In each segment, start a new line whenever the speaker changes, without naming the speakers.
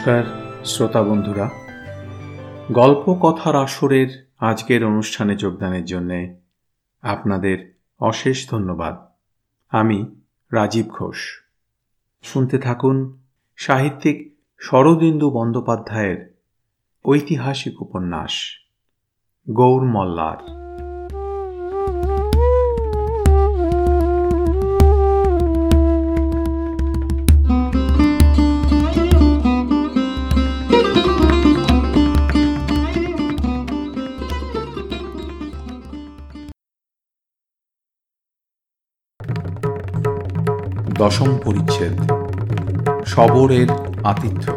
নমস্কার, শ্রোতা বন্ধুরা। গল্প কথার আসরের আজকের অনুষ্ঠানে যোগদানের জন্যে আপনাদের অশেষ ধন্যবাদ। আমি রাজীব ঘোষ। শুনতে থাকুন সাহিত্যিক শরদিন্দু বন্দ্যোপাধ্যায়ের ঐতিহাসিক উপন্যাস গৌর মল্লার দশম পরিচ্ছেদ শবরের আতিথ্য।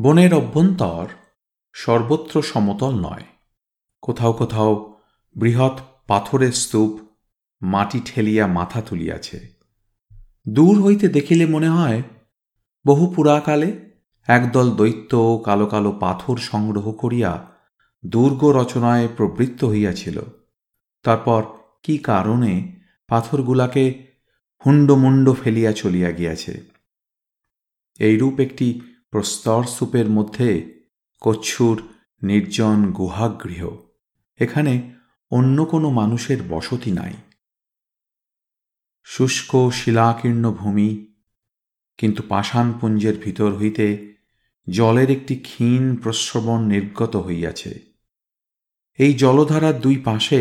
বনের অভ্যন্তর সর্বত্র সমতল নয়। কোথাও কোথাও বৃহৎ পাথরের স্তূপ মাটি ঠেলিয়া মাথা তুলিয়াছে। দূর হইতে দেখিলে মনে হয়, বহু পুরাকালে একদল দৈত্য কালো কালো পাথর সংগ্রহ করিয়া দুর্গ রচনায় প্রবৃত্ত হইয়াছিল। তারপর কি কারণে পাথরগুলাকে হুণ্ডমুণ্ড ফেলিয়া চলিয়া গিয়াছে। এইরূপ একটি প্রস্তর স্তূপের মধ্যে কচ্ছুর নির্জন গুহাগৃহ, এখানে অন্য কোনো মানুষের বসতি নাই। শুষ্ক শিলাকীর্ণ ভূমি, কিন্তু পাষাণপুঞ্জের ভিতর হইতে জলের একটি ক্ষীণ প্রশ্রবণ নির্গত হইয়াছে। এই জলধারার দুই পাশে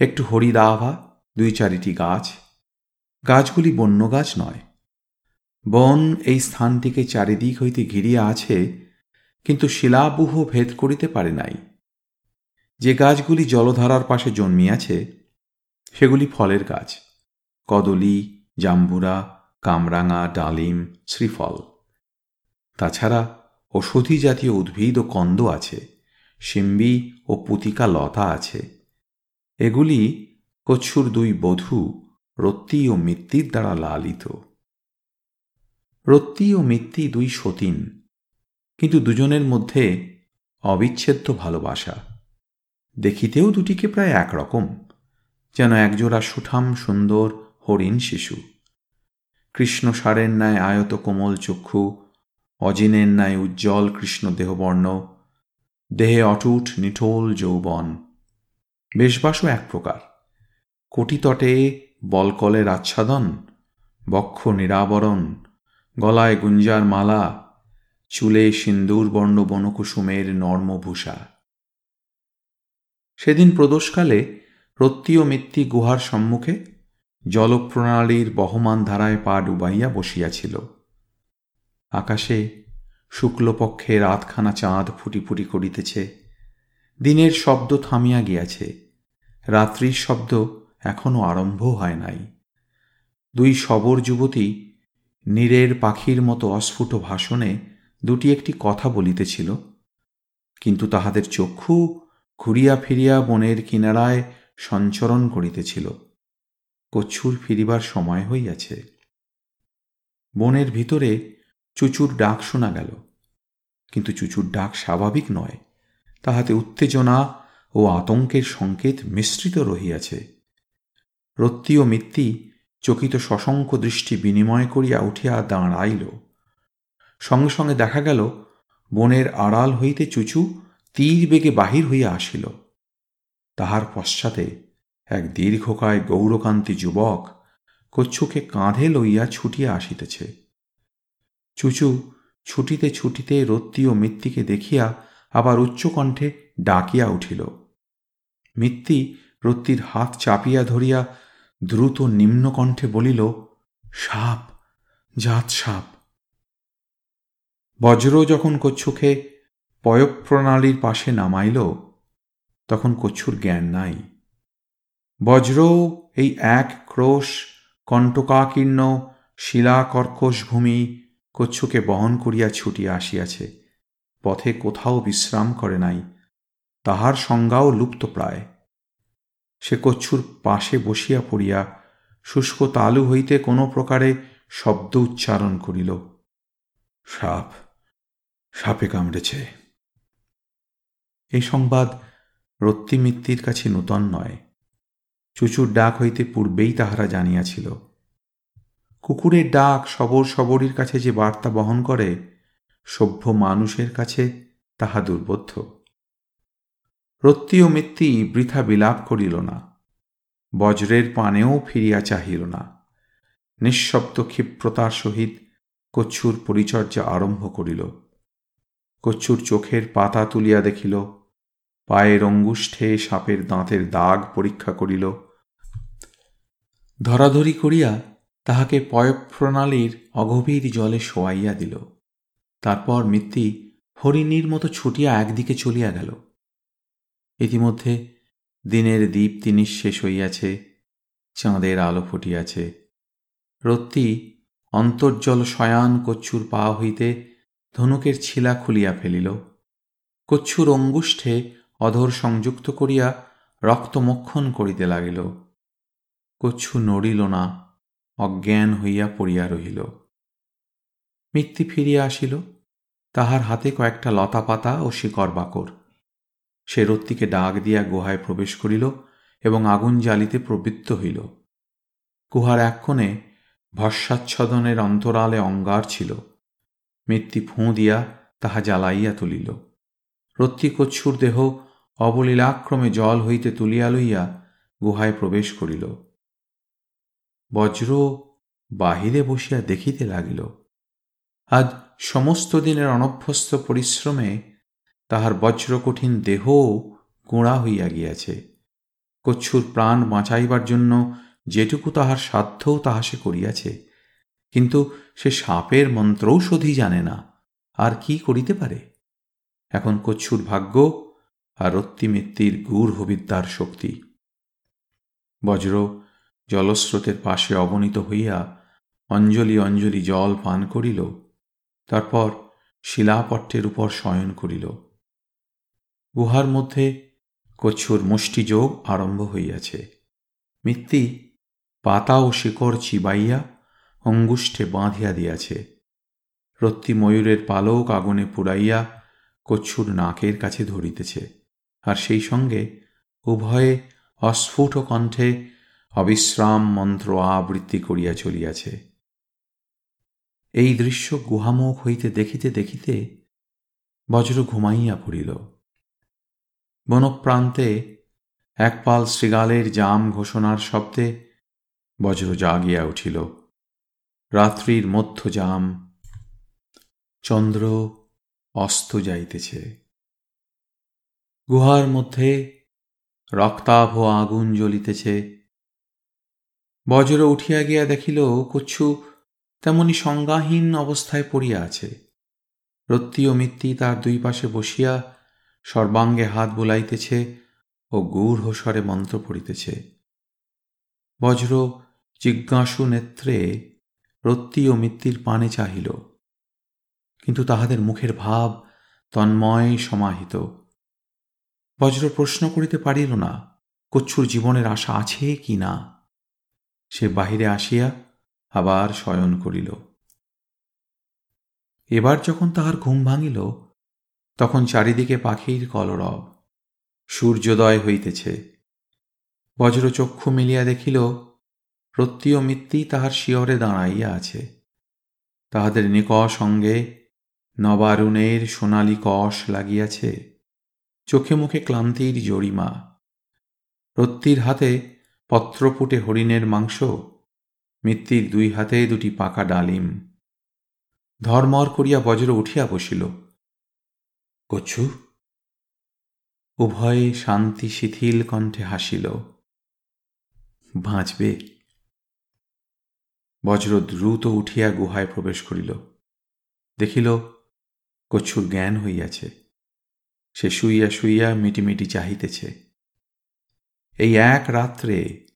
একটু হরিদাভা, দুই চারিটি গাছ গাছগুলি বন্য গাছ নয়। বন এই স্থানটিকে চারিদিক হইতে ঘিরিয়া আছে, কিন্তু শিলাবুহ ভেদ করিতে পারে নাই। যে গাছগুলি জলধারার পাশে জন্মিয়াছে, সেগুলি ফলের গাছ। কদলি, জাম্বুরা, কামরাঙা, ডালিম, শ্রীফল। তাছাড়া ওষধি জাতীয় উদ্ভিদ ও কন্দ আছে, শিম্বি ও পুতিকা লতা আছে। এগুলি কচ্ছুর দুই বধূ রত্তি ও মিত্তির দ্বারা লালিত। রত্তি ও মিত্তি দুই সতীন, কিন্তু দুজনের মধ্যে অবিচ্ছেদ্য ভালোবাসা। দেখিতেও দুটিকে প্রায় একরকম, যেন একজোড়া সুঠাম সুন্দর হরিণ শিশু। কৃষ্ণ সারের ন্যায় আয়ত কোমল চক্ষু, অজিনের ন্যায় উজ্জ্বল কৃষ্ণ দেহবর্ণ, দেহে অটুট নিঠোল যৌবন। বেশবাসও এক প্রকার, কোটিতটে বলকলের আচ্ছাদন বক্ষ নিরাবরণ, গলায় গুঞ্জার মালা, চুলে সিন্দুর বর্ণ বনকুসুমের নর্মভূষা। সেদিন প্রদোষকালে ও মিত্তি গুহার সম্মুখে জলপ্রণালীর বহমান ধারায় পা ডুবাইয়া বসিয়াছিল। আকাশে শুক্লপক্ষে রাতখানা চাঁদ ফুটি ফুটি করিতেছে। দিনের শব্দ থামিয়া গিয়াছে। রাত্রির শব্দ এখনও আরম্ভ হয় নাই। দুই সবর যুবতী নীরের পাখির মতো অস্ফুট ভাষণে দুটি একটি কথা বলিতেছিল, কিন্তু তাহাদের চক্ষু ঘুরিয়া ফিরিয়া বনের কিনারায় সঞ্চরণ করিতেছিল। কচ্ছুর ফিরিবার সময় হইয়াছে। বনের ভিতরে চুচুর ডাক শোনা গেল, কিন্তু চুচুর ডাক স্বাভাবিক নয়, তাহাতে উত্তেজনা ও আতঙ্কের সংকেত মিশ্রিত রহিয়াছে। রত্তি ও মিত্তি চকিত শশঙ্ক দৃষ্টি বিনিময় করিয়া উঠিয়া দাঁড়াইল। সঙ্গে সঙ্গে দেখা গেল, বনের আড়াল হইতে চুচু তীর বেগে বাহির হইয়া আসিল। তাহার পশ্চাতে এক দীর্ঘকায় গৌরকান্তি যুবক কচ্ছুকে কাঁধে লইয়া ছুটিয়া আসিতেছে। চুচু ছুটিতে ছুটিতে রত্তি ও মিত্তিকে দেখিয়া আবার উচ্চকণ্ঠে ডাকিয়া উঠিল। মিত্তি রত্তির হাত চাপিয়া ধরিয়া দ্রুত নিম্নকণ্ঠে বলিল, সাপ, জাত সাপ। বজ্র যখন কচ্ছুকে পয়ঃপ্রণালীর পাশে নামাইল, তখন কচ্ছুর জ্ঞান নাই। বজ্র এই এক ক্রোশ কণ্টকাকীর্ণ শিলাকর্কশ ভূমি কচ্ছুকে বহন করিয়া ছুটিয়া আসিয়াছে। পথে কোথাও বিশ্রাম করে নাই। তাহার সংজ্ঞাও লুপ্ত প্রায় সে কচ্ছুর পাশে বসিয়া পড়িয়া শুষ্ক তালু হইতে কোনো প্রকারে শব্দ উচ্চারণ করিল। সাপ, সাপে কামড়েছে। এই সংবাদ রত্তিমিত্তির কাছে নূতন নয়। চুচুর ডাক হইতে পূর্বেই তাহারা জানিয়াছিল। কুকুরের ডাক সবর সবরীর কাছে যে বার্তা বহন করে, সভ্য মানুষের কাছে তাহা দুর্বোধ্য। ও মিত্তি বৃথা বিলাপ করিল না। বজ্রের পানেও ফিরিয়া চাহিল না। নিঃশব্দ ক্ষিপ্রতার সহিত কচ্ছুর পরিচর্যা আরম্ভ করিল। কচ্ছুর চোখের পাতা তুলিয়া দেখিল। পায়ের অঙ্গুষ্ঠে সাপের দাঁতের দাগ পরীক্ষা করিল। ধরাধরি করিয়া তাহাকে পয়ঃপ্রণালীর অগভীর জলে শোয়াইয়া দিল। তারপর মিত্তি হরিণীর মতো ছুটিয়া একদিকে চলিয়া গেল। ইতিমধ্যে দিনের দীপ্তি নিঃশেষ হইয়াছে, চাঁদের আলো ফুটিয়াছে। রত্তি অন্তর্জল শয়ান কচ্ছুর পা হইতে ধনুকের ছিলা খুলিয়া ফেলিল। কচ্ছুর অঙ্গুষ্ঠে অধর সংযুক্ত করিয়া রক্তমক্ষণ করিতে লাগিল। কচ্ছু নড়িল না, অজ্ঞান হইয়া পড়িয়া রহিল। মিত্তি ফিরিয়া আসিল, তাহার হাতে কয়েকটা লতা পাতা ও শিকড় বাকর। সে রত্তিকে ডাক দিয়া গুহায় প্রবেশ করিল এবং আগুন জ্বালিতে প্রবৃত্ত হইল। গুহার এক কোণে ভস্মাচ্ছদনের অন্তরালে অঙ্গার ছিল। মৃত্যু ফুঁ দিয়া তাহা জ্বালাইয়া তুলিল। রত্তিকচ্ছুর দেহ অবলীলাক্রমে জল হইতে তুলিয়া লইয়া গুহায় প্রবেশ করিল। বজ্র বাহিরে বসিয়া দেখিতে লাগিল। আজ সমস্ত দিনের অনভ্যস্ত পরিশ্রমে তাহার বজ্রকঠিন দেহও গোঁড়া হইয়া গিয়াছে। কচ্ছুর প্রাণ বাঁচাইবার জন্য যেটুকু তাহার সাধ্যও তাহা সে করিয়াছে। কিন্তু সে সাপের মন্ত্রৌষধি জানে না, আর কি করিতে পারে? এখন কচ্ছুর ভাগ্য আর রত্তিমিত্তির গূঢ়বিদ্যার শক্তি। বজ্র জলস্রোতের পাশে অবনীত হইয়া অঞ্জলি অঞ্জলি জল পান করিল, তারপর শিলাপট্টের উপর শয়ন করিল। গুহার মধ্যে কচ্ছুর মুষ্টিযোগ আরম্ভ হইয়াছে। মিত্তি পাতা ও শিকড় চিবাইয়া অঙ্গুষ্ঠে বাঁধিয়া দিয়াছে। রত্তি ময়ূরের পালক আগুনে পুড়াইয়া কচ্ছুর নাকের কাছে ধরিতেছে। আর সেই সঙ্গে উভয়ে অস্ফুট কণ্ঠে অবিশ্রাম মন্ত্র আবৃত্তি করিয়া চলিয়াছে। এই দৃশ্য গুহামুখ হইতে দেখিতে দেখিতে বজ্র ঘুমাইয়া পড়িল। বনপ্রান্তে একপাল শৃগালের জাম ঘোষণার শব্দে বজ্র জাগিয়া উঠিল। রাত্রির মধ্য জাম। চন্দ্র অস্ত যাইতেছে। গুহার মধ্যে রক্তাভ আগুন জ্বলিতেছে। বজ্র উঠিয়া গিয়া দেখিল, কচ্ছু তেমনি সংজ্ঞাহীন অবস্থায় পড়িয়া আছে। রত্তি ও মিত্তি তার দুই পাশে বসিয়া সর্বাঙ্গে হাত বুলাইতেছে ও গূঢ় স্বরে মন্ত্র পড়িতেছে। বজ্র জিজ্ঞাসু নেত্রে রত্তি ও মিত্তির পানে চাহিল। কিন্তু তাহাদের মুখের ভাব তন্ময় সমাহিত। বজ্র প্রশ্ন করিতে পারিল না, কচ্ছুর জীবনের আশা আছে কি না? সে বাহিরে আসিয়া আবার শয়ন করিল। এবার যখন তাহার ঘুম ভাঙিল তখন চারিদিকে পাখির কলরব। সূর্যোদয় হইতেছে। বজ্র চক্ষু মিলিয়া দেখিল প্রত্যি ও মিত্তি তাহার শিয়রে দাঁড়াইয়া আছে। তাহাদের নিক সঙ্গে নবারুণের সোনালি কষ লাগিয়াছে। চোখে মুখে ক্লান্তির জরিমা। রত্তির হাতে পত্রপুটে হরিণের মাংস। মিত্তির দুই হাতে দুটি পাকা ডালিম। ধর্মর করিয়া বজ্র উঠিয়া বসিল। কচ্ছু? উভয়ে শান্তি শিথিল কণ্ঠে হাসিল। বাঁচবে। বজ্র দ্রুত উঠিয়া গুহায় প্রবেশ করিল। দেখিল, কচ্ছুর জ্ঞান হইয়াছে। সে শুইয়া শুইয়া মিটিমিটি চাহিতেছে। এই এক রাত্রে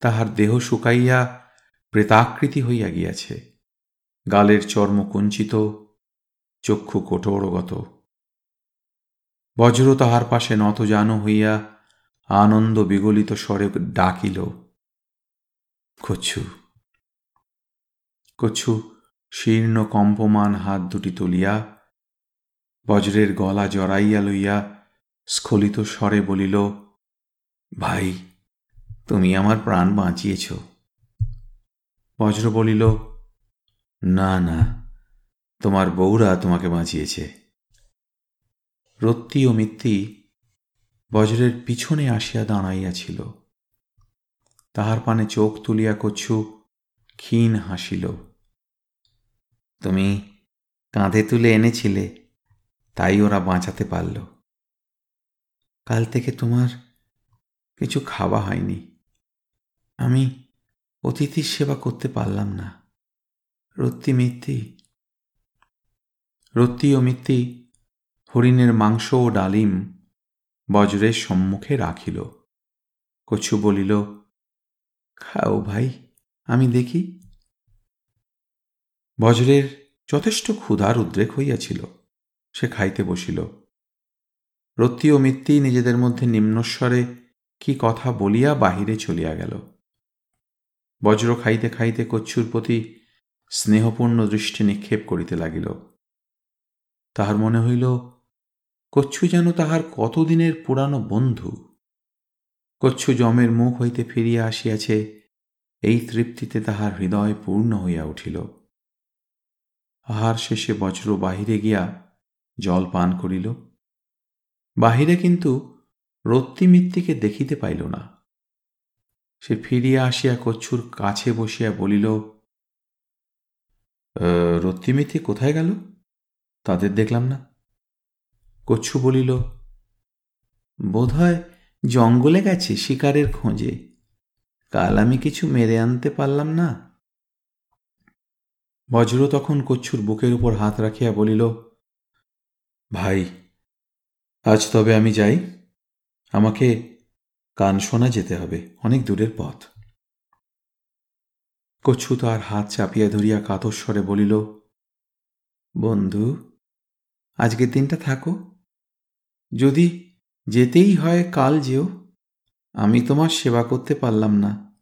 তাহার দেহ শুকাইয়া প্রেতাকৃতি হইয়া গিয়াছে। গালের চর্ম কুঞ্চিত, চক্ষু কঠোরগত। বজ্র তাহার পাশে নত জান হইয়া আনন্দ বিগলিত স্বরে ডাকিল, কচ্ছু কচ্ছু, শীর্ণ কম্পমান হাত দুটি তুলিয়া বজ্রের গলা জড়াইয়া লইয়া স্খলিত স্বরে বলিল, ভাই, তুমি আমার প্রাণ বাঁচিয়েছ। বজ্র বলিল, না না, তোমার বউরা তোমাকে বাঁচিয়েছে। রত্তি ও মিত্তি বজ্রের পিছনে আসিয়া দাঁড়াইয়াছিল। তাহার পানে চোখ তুলিয়া কচ্ছু ক্ষীণ হাসিল। তুমি কাঁধে তুলে এনেছিলে, তাই ওরা বাঁচাতে পারল। কাল থেকে তোমার কিছু খাওয়া হয়নি। আমি অতিথির সেবা করতে পারলাম না। রত্তি মিত্তি, রত্তি ও মিত্তি হরিণের মাংস ও ডালিম বজ্রের সম্মুখে রাখিল। কছু বলিল, খাও ভাই, আমি দেখি। বজ্রের যথেষ্ট ক্ষুধার উদ্রেক হইয়াছিল। সে খাইতে বসিল। রত্তি ও মিত্তি নিজেদের মধ্যে নিম্নস্বরে কি কথা বলিয়া বাহিরে চলিয়া গেল। বজ্র খাইতে খাইতে কচ্ছুর প্রতি স্নেহপূর্ণ দৃষ্টি নিক্ষেপ করিতে লাগিল। তাহার মনে হইল কচ্ছু যেন তাহার কতদিনের পুরানো বন্ধু? কচ্ছু জমের মুখ হইতে ফিরিয়া আসিয়াছে, এই তৃপ্তিতে তাহার হৃদয় পূর্ণ হইয়া উঠিল। আহার শেষে বজ্র বাহিরে গিয়া জল পান করিল। বাহিরে কিন্তু রত্তিমিত্তিকে দেখিতে পাইল না। সে ফিরিয়া আসিয়া কচ্ছুর কাছে বসিয়া বলিল রত্তিমিত্তি কোথায় গেল? তাদের দেখলাম না। কচ্ছু বলিল, বোধহয় জঙ্গলে গেছে শিকারের খোঁজে। কাল আমি কিছু মেরে আনতে পারলাম না? বজ্র তখন কচ্ছুর বুকের উপর হাত রাখিয়া বলিল, ভাই, আজ তবে আমি যাই। আমাকে কান শোনা যেতে হবে, অনেক দূরের পথ। কচ্ছু তার হাত চাপিয়া ধরিয়া কাতস্বরে বলিল, বন্ধু, আজকের দিনটা থাকো। যদি যেতেই হয় কাল যেও, আমি তোমার সেবা করতে পারলাম না।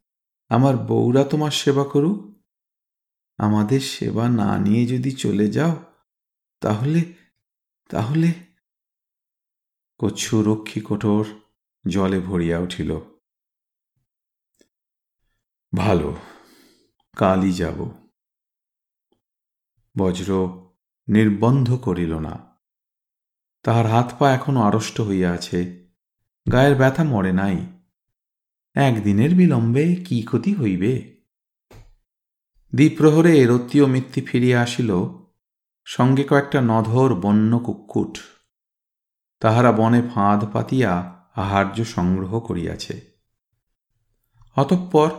আমার বউরা তোমার সেবা করুক। আমাদের সেবা না নিয়ে যদি চলে যাও, তাহলে তাহলে কচ্ছু রক্ষী কঠোর জলে ভরিয়া উঠিল। ভালো, কালই যাব। বজ্র নির্বন্ধ করিল না। তাহার হাত পা এখনও আড়ষ্ট হইয়া আছে, গায়ের ব্যথা মরে নাই। একদিনের বিলম্বে কি ক্ষতি হইবে? দ্বীপ্রহরে রত্তীয় মিত্তি ফিরিয়া আসিল, সঙ্গে কয়েকটা নধর বন্য কুক্কুট। তাহারা বনে ফাঁদ পাতিয়া আহার্য সংগ্রহ করিয়াছে। অতঃপর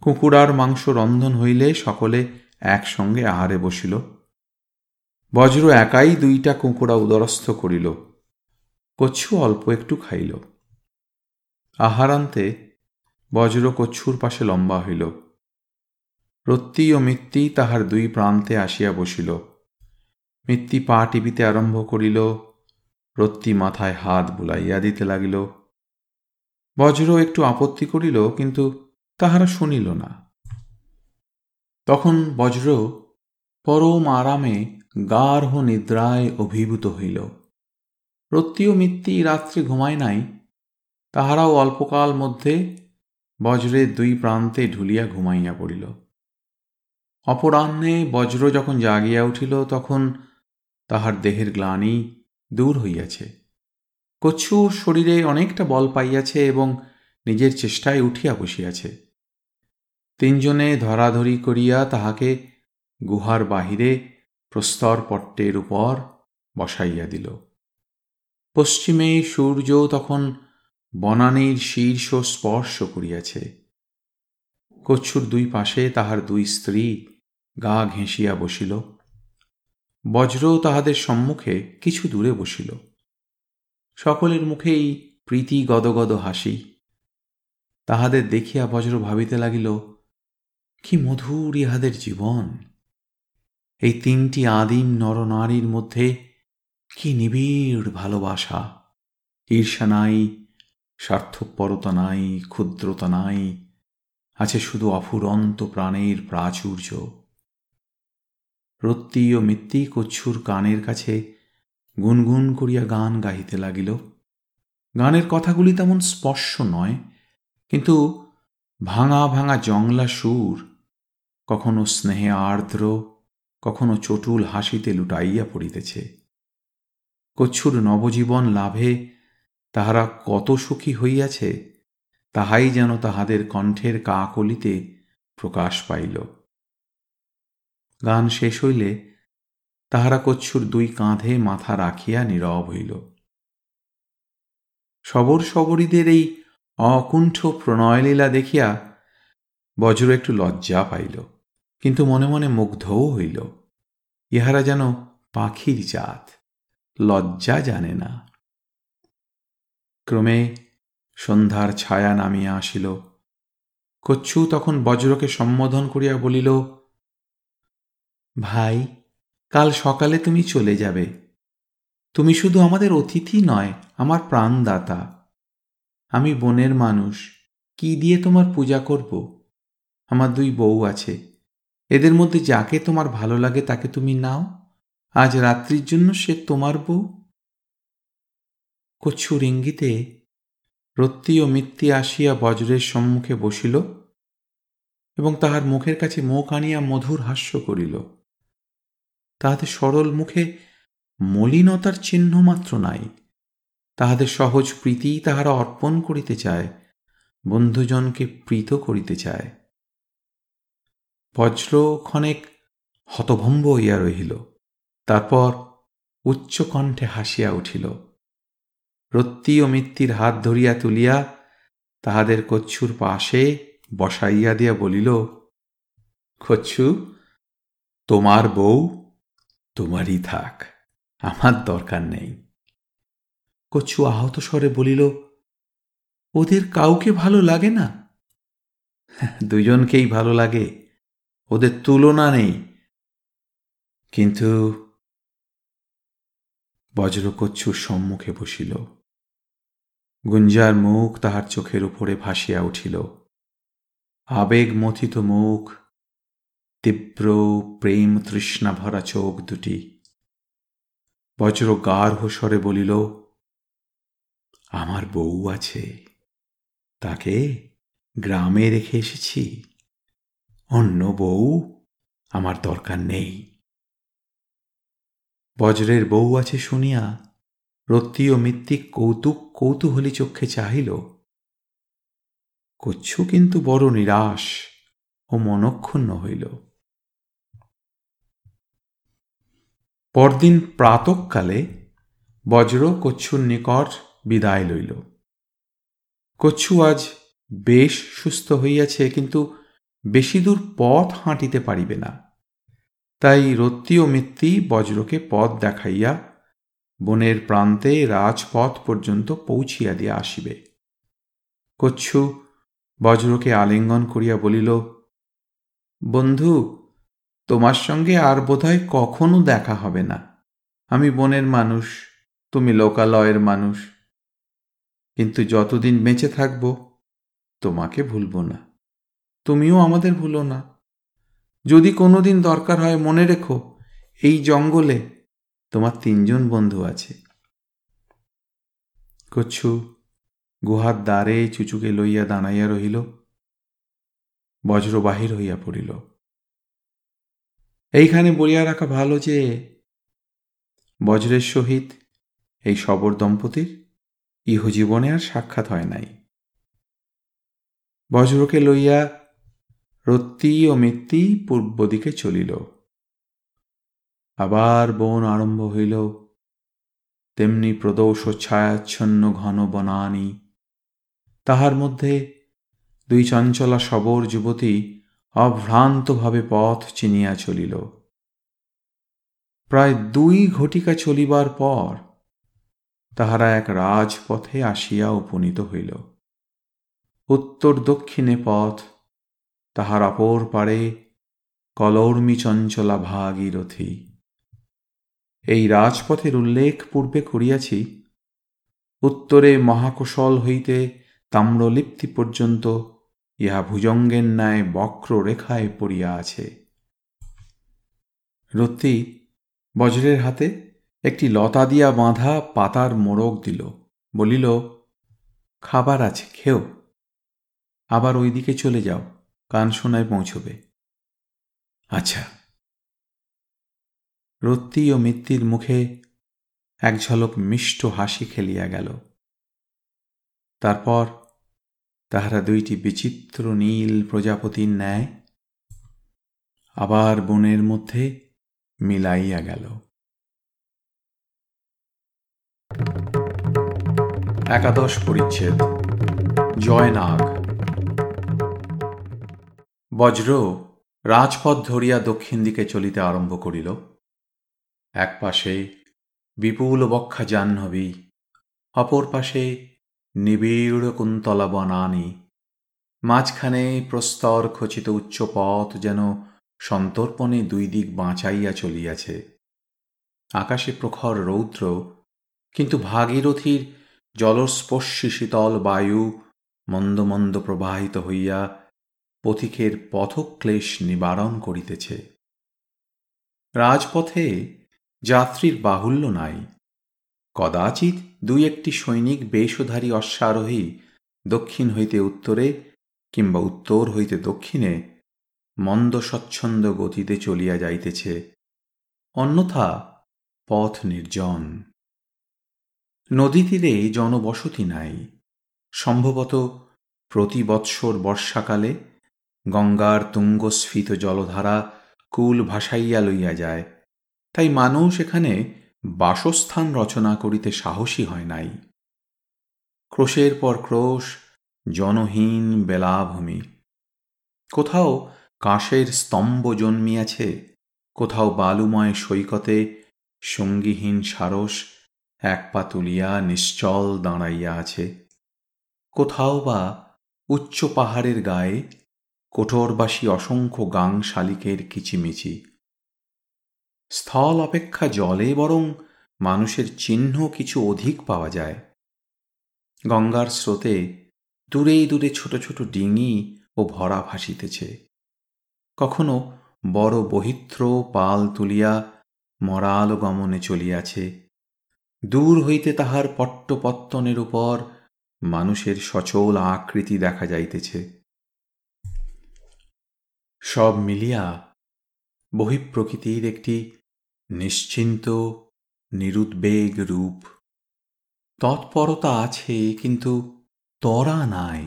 কুকুরার মাংস রন্ধন হইলে সকলে একসঙ্গে আহারে বসিল। বজ্র একাই দুইটা কুকুরা উদরস্থ করিল। কচ্ছু অল্প একটু খাইল। আহারান্তে বজ্র কচ্ছুর পাশে লম্বা হইল। রত্তি ও মিত্তি তাহার দুই প্রান্তে আসিয়া বসিল। মিত্তি পা টিপিতে আরম্ভ করিল। রত্তি মাথায় হাত বুলাইয়া দিতে লাগিল। বজ্র একটু আপত্তি করিল, কিন্তু তাহারা শুনিল না। তখন বজ্র পরম আরামে গার্হ নিদ্রায় অভিভূত হইল। ও মিত্তি রাত্রে ঘুমায় নাই, তাহারাও অল্পকাল মধ্যে বজ্রের দুই প্রান্তে ঢুলিয়া ঘুমাইয়া পড়িল। অপরাহ্নে বজ্র যখন জাগিয়া উঠিল, তখন তাহার দেহের গ্লানি দূর হইয়াছে। কচ্ছু শরীরে অনেকটা বল পাইয়াছে এবং নিজের চেষ্টায় উঠিয়া বসিয়াছে। তিনজনে ধরাধরি করিয়া তাহাকে গুহার বাহিরে প্রস্তরপট্টের উপর বসাইয়া দিল। পশ্চিমে সূর্য তখন বনানীর শীর্ষ স্পর্শ করিয়াছে। কচ্ছুর দুই পাশে তাহার দুই স্ত্রী গা ঘেঁষিয়া বসিল। বজ্র তাহাদের সম্মুখে কিছু দূরে বসিল। সকলের মুখেই প্রীতি গদগদ হাসি। তাহাদের দেখিয়া বজ্র ভাবিতে লাগিল, কি মধুর ইহাদের জীবন! এই তিনটি আদিম নরনারীর মধ্যে কি নিবিড় ভালোবাসা? ঈর্ষা নাই, স্বার্থপরতা নাই, ক্ষুদ্রতা নাই, আছে শুধু অফুরন্ত প্রাণের প্রাচুর্য। রত্তি ও মিত্তি কচ্ছুর কানের কাছে গুনগুন করিয়া গান গাহিতে লাগিল। গানের কথাগুলি তেমন স্পর্শ নয়, কিন্তু ভাঙা ভাঙা জংলা সুর, কখনো স্নেহে আর্দ্র কখনো চটুল হাসিতে লুটাইয়া পড়িতেছে। কচ্ছুর নবজীবন লাভে তাহারা কত সুখী হইয়াছে, তাহাই যেন তাহাদের কণ্ঠের কাকলিতে প্রকাশ পাইল। গান শেষ হইলে তাহারা কচ্ছুর দুই কাঁধে মাথা রাখিয়া নীরব হইল। সবর সবরীদের এই অকুণ্ঠ প্রণয়লীলা দেখিয়া বজ্র একটু লজ্জা পাইল। কিন্তু মনে মনে মুগ্ধও হইল। ইহারা যেন পাখির জাত, লজ্জা জানে না। ক্রমে সন্ধ্যার ছায়া নামিয়া আসিল। কচ্ছু তখন বজ্রকে সম্বোধন করিয়া বলিল, ভাই, কাল সকালে তুমি চলে যাবে। তুমি শুধু আমাদের অতিথি নয়, আমার প্রাণদাতা। আমি বনের মানুষ, কি দিয়ে তোমার পূজা করব? আমার দুই বউ আছে। এদের মধ্যে যাকে তোমার ভালো লাগে তাকে তুমি নাও। আজ রাত্রির জন্য সে তোমার বউ। কচ্ছুর ইঙ্গিতে রত্তি ও মিত্তি আসিয়া বজ্রের সম্মুখে বসিল এবং তাহার মুখের কাছে মুখ আনিয়া মধুর হাস্য করিল। তাহাদের সরল মুখে মলিনতার চিহ্ন মাত্র নাই। তাহাদের সহজ প্রীতি তাহারা অর্পণ করিতে চায়, বন্ধুজনকে প্রীত করিতে চায়। বজ্র ক্ষণেক হতভম্ব হইয়া রহিল, তারপর উচ্চকণ্ঠে হাসিয়া উঠিল। রত্তি ও মিত্তির হাত ধরিয়া তুলিয়া তাহাদের কচ্ছুর পাশে বসাইয়া দিয়া বলিল, কচ্ছু, তোমার বউ তোমারই থাক, আমার দরকার নেই। কচ্ছু আহত স্বরে বলিল, ওদের কাউকে ভালো লাগে না? দুজনকেই ভালো লাগে ওদের তুলনা নেই। কিন্তু বজ্রকচ্ছুর সম্মুখে বসিল। গুঞ্জার মুখ তাহার চোখের উপরে ভাসিয়া উঠিল। আবেগ মথিত মুখ, তীব্র প্রেম তৃষ্ণা ভরা চোখ দুটি। বজ্র গার্হ স্বরে বলিল, আমার বউ আছে। তাকে গ্রামে রেখে এসেছি। অন্য বউ আমার দরকার নেই। বজ্রের বউ আছে শুনিয়া রত্তি ও মিত্তিক কৌতুক কৌতূহলী চক্ষে চাহিল। কচ্ছু কিন্তু বড় নিরাশ ও মনক্ষুণ্ণ হইল। পরদিন প্রাতকালে বজ্র কচ্ছুর নিকট বিদায় লইল। কচ্ছু আজ বেশ সুস্থ হইয়াছে, কিন্তু বেশি দূর পথ হাঁটিতে পারিবে না। তাই রত্তি ও মিত্তি বজ্রকে পথ দেখাইয়া বনের প্রান্তে রাজপথ পর্যন্ত পৌঁছিয়া দিয়া আসিবে। কচ্ছু বজ্রকে আলিঙ্গন করিয়া বলিল, বন্ধু, তোমার সঙ্গে আর বোধহয় কখনো দেখা হবে না। আমি বনের মানুষ, তুমি লোকালয়ের মানুষ। কিন্তু যতদিন বেঁচে থাকব, তোমাকে ভুলব না। তুমিও আমাদের ভুলো না। যদি কোনোদিন দরকার হয়, মনে রেখো, এই জঙ্গলে তোমার তিনজন বন্ধু আছে। কচ্ছু গুহার দ্বারে চুচুকে লইয়া দাঁড়াইয়া রহিল বজ্র বাহির হইয়া পড়িল। এইখানে বলিয়া রাখা ভালো যে, বজ্রের সহিত এই সবর দম্পতির ইহজীবনে আর সাক্ষাৎ হয় নাই। বজ্রকে লইয়া রত্তি ও মিত্তি পূর্ব দিকে চলিল। আবার বন আরম্ভ হইল। তেমনি প্রদোষ ছায়াচ্ছন্ন ঘন বনানি। তাহার মধ্যে দুই চঞ্চলা সবর যুবতী অভ্রান্তভাবে পথ চিনিয়া চলিল। প্রায় দুই ঘটিকা চলিবার পর তাহারা এক রাজপথে আসিয়া উপনীত হইল। উত্তর দক্ষিণে পথ তাহার অপর পারে কলর্মী চঞ্চলা ভাগীরথী। এই রাজপথের উল্লেখ পূর্বে করিয়াছি। উত্তরে মহাকুশল হইতে তাম্রলিপ্তি পর্যন্ত ইহা ভুজঙ্গের ন্যায় বক্র রেখায় পড়িয়া আছে। রত্তি বজ্রের হাতে একটি লতা দিয়া বাঁধা পাতার মোড়ক দিল, বলিল, খাবার আছে, খেও। আবার ওই দিকে চলে যাও। কান শোনায় পৌঁছবে। আচ্ছা। রত্তি ও মিত্তির মুখে এক ঝলক মিষ্ট হাসি খেলিয়া গেল। তারপর তাহারা দুইটি বিচিত্র নীল প্রজাপতির ন্যায় আবার বনের মধ্যে মিলাইয়া গেল। একাদশ পরিচ্ছেদ। জয়নাগ। বজ্র রাজপথ ধরিয়া দক্ষিণ দিকে চলিতে আরম্ভ করিল। এক পাশে বিপুল বক্ষা জাহ্নবী, অপর পাশে নিবিড় কুন্তলা বনানি, মাঝখানে প্রস্তর খচিত উচ্চ পথ যেন সন্তর্পণে দুই দিক বাঁচাইয়া চলিয়াছে। আকাশে প্রখর রৌদ্র, কিন্তু ভাগীরথীর জলস্পর্শী শীতল বায়ু মন্দ মন্দ প্রবাহিত হইয়া পথিকের পথক্লেশ নিবারণ করিতেছে। রাজপথে যাত্রীর বাহুল্য নাই। কদাচিৎ দুই একটি সৈনিক বেশধারী অশ্বারোহী দক্ষিণ হইতে উত্তরে কিংবা উত্তর হইতে দক্ষিণে মন্দ স্বচ্ছন্দ গতিতে চলিয়া যাইতেছে। অন্যথা পথ নির্জন। নদী তীরে জনবসতি নাই। সম্ভবত প্রতি বৎসর বর্ষাকালে গঙ্গার তুঙ্গস্ফীত জলধারা কুল ভাসাইয়া লইয়া যায়। তাই মানুষ এখানে বাসস্থান রচনা করিতে সাহসী হয় নাই। ক্রোশের পর ক্রোশ, জনহীন বেলাভূমি। কোথাও কাশের স্তম্ভ জন্মিয়াছে, কোথাও বালুময় সৈকতে সঙ্গীহীন সারস এক পা তুলিয়া নিশ্চল দাঁড়াইয়া আছে। কোথাও বা উচ্চ পাহাড়ের গায়ে কোটরবাসী অসংখ্য গাং শালিকের কিচিমিচি। স্থল অপেক্ষা জলে বরং মানুষের চিহ্ন কিছু অধিক পাওয়া যায়। গঙ্গার স্রোতে দূরে দূরে ছোট ছোট ডিঙি ও ভরা ভাসিতেছে। কখনো বড় বহিত্র পাল তুলিয়া মরাল গমনে চলিয়াছে। দূর হইতে তাহার পট্টপত্তনের উপর মানুষের সচল আকৃতি দেখা যাইতেছে। সব মিলিয়া বহিঃপ্রকৃতির একটি নিশ্চিন্ত, নিরুদ্বেগ রূপ। তৎপরতা আছে, কিন্তু তরা নাই।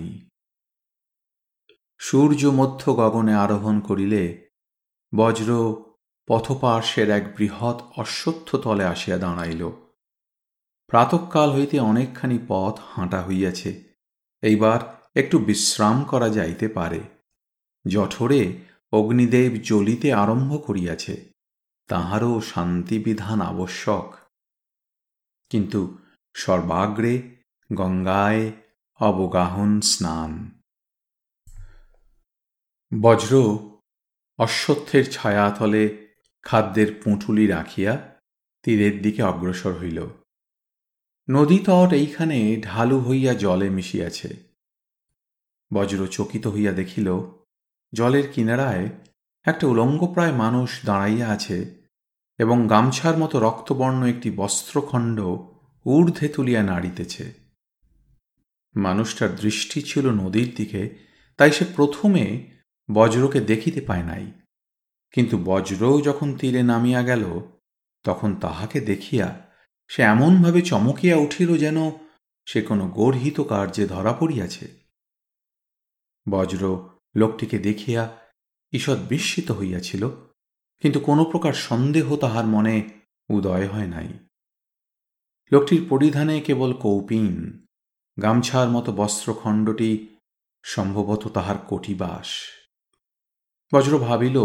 সূর্য মধ্য গগনে আরোহণ করিলে বজ্র পথপার্শ্বের এক বৃহৎ অশ্বত্থ তলে আসিয়া দাঁড়াইল। প্রাতকাল হইতে অনেকখানি পথ হাঁটা হইয়াছে, এইবার একটু বিশ্রাম করা যাইতে পারে। জঠরে অগ্নিদেব জ্বলিতে আরম্ভ করিয়াছে, তাহারও শান্তিবিধান আবশ্যক। কিন্তু সর্বাগ্রে গঙ্গায় অবগাহন স্নান। বজ্র অশ্বত্থের ছায়াতলে খাদ্যের পুঁটুলি রাখিয়া তীরের দিকে অগ্রসর হইল। নদীতট এইখানে ঢালু হইয়া জলে মিশিয়াছে। বজ্র চকিত হইয়া দেখিল জলের কিনারায় একটা উলঙ্গপ্রায় মানুষ দাঁড়াইয়া আছে এবং গামছার মতো রক্তবর্ণ একটি বস্ত্রখণ্ড ঊর্ধ্বে তুলিয়া নাড়িতেছে। মানুষটার দৃষ্টি ছিল নদীর দিকে, তাই সে প্রথমে বজ্রকে দেখিতে পায় নাই। কিন্তু বজ্রও যখন তীরে নামিয়া গেল, তখন তাহাকে দেখিয়া সে এমনভাবে চমকিয়া উঠিল যেন সে কোনো গর্হিত কার্যে ধরা পড়িয়াছে। বজ্র লোকটিকে দেখিয়া ঈষৎ বিস্মিত হইয়াছিল, কিন্তু কোনো প্রকার সন্দেহ তাহার মনে উদয় হয় নাই। লোকটির পরিধানে কেবল কৌপিন, গামছার মতো বস্ত্রখণ্ডটি সম্ভবত তাহার কটিবাস। বজ্র ভাবিল,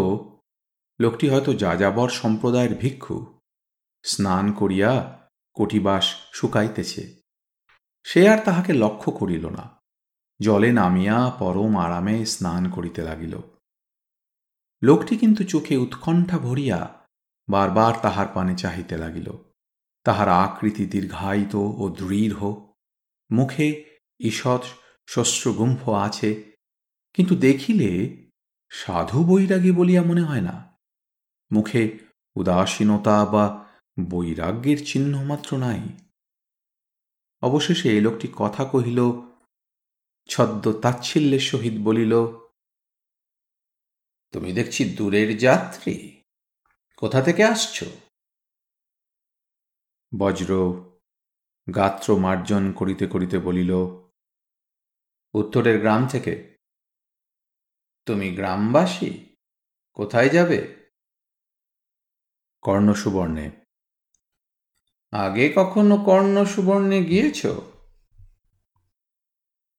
লোকটি হয়তো যাযাবর সম্প্রদায়ের ভিক্ষু, স্নান করিয়া কটিবাস শুকাইতেছে। সে আর তাহাকে লক্ষ্য করিল না। জলে নামিয়া পরম আরামে স্নান করিতে লাগিল। লোকটি কিন্তু চোখে উৎকণ্ঠা ভরিয়া বারবার তাহার পানে চাহিতে লাগিল। তাহার আকৃতি দীর্ঘায়িত ও দৃঢ়। মুখে ঈষৎ শস্যগুম্ফ আছে, কিন্তু দেখিলে সাধু বৈরাগী বলিয়া মনে হয় না। মুখে উদাসীনতা বা বৈরাগ্যের চিহ্ন মাত্র নাই। অবশেষে এই লোকটি কথা কহিল ছদ্ম তাচ্ছিল্যের সহিত বলিল, তুমি দেখছি দূরের যাত্রী। কোথা থেকে আসছ? বজ্র গাত্র মার্জন করিতে করিতে বলিল, উত্তরের গ্রাম থেকে। তুমি গ্রামবাসী? কোথায় যাবে? কর্ণ সুবর্ণে আগে কখনো কর্ণ সুবর্ণে গিয়েছ?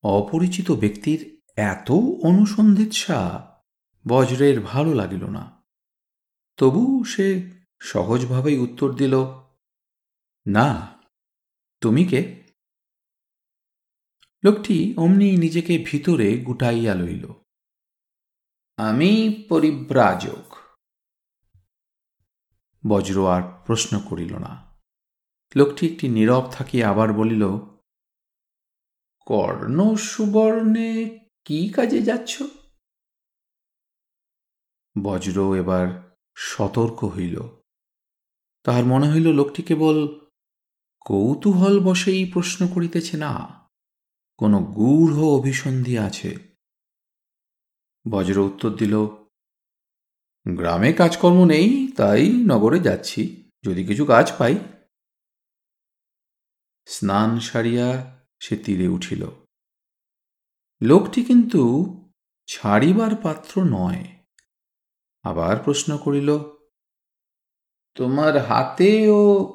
অপরিচিত ব্যক্তির এত অনুসন্ধিৎসা বজ্রের ভালো লাগিল না। তবু সে সহজভাবেই উত্তর দিল, না, তুমি কে? লোকটি অমনি নিজেকে ভিতরে গুটাইয়া লইল, আমি পরিব্রাজক। বজ্র আর প্রশ্ন করিল না। লোকটি একটি নীরব থাকিয়া আবার বলিল কর্ণ সুবর্ণে কি কাজে যাচ্ছ? বজ্র এবার সতর্ক হইল। তাহার মনে হইল লোকটি কেবল কৌতূহল বসেই প্রশ্ন করিতেছে না, কোনো গূঢ় অভিসন্ধি আছে। বজ্র উত্তর দিল, গ্রামে কাজকর্ম নেই, তাই নগরে যাচ্ছি, যদি কিছু কাজ পাই। স্নান সারিয়া সে তীরে উঠিল। লোকটি কিন্তু ছাড়িবার পাত্র নয়। আবার প্রশ্ন করিল, তোমার হাতে ও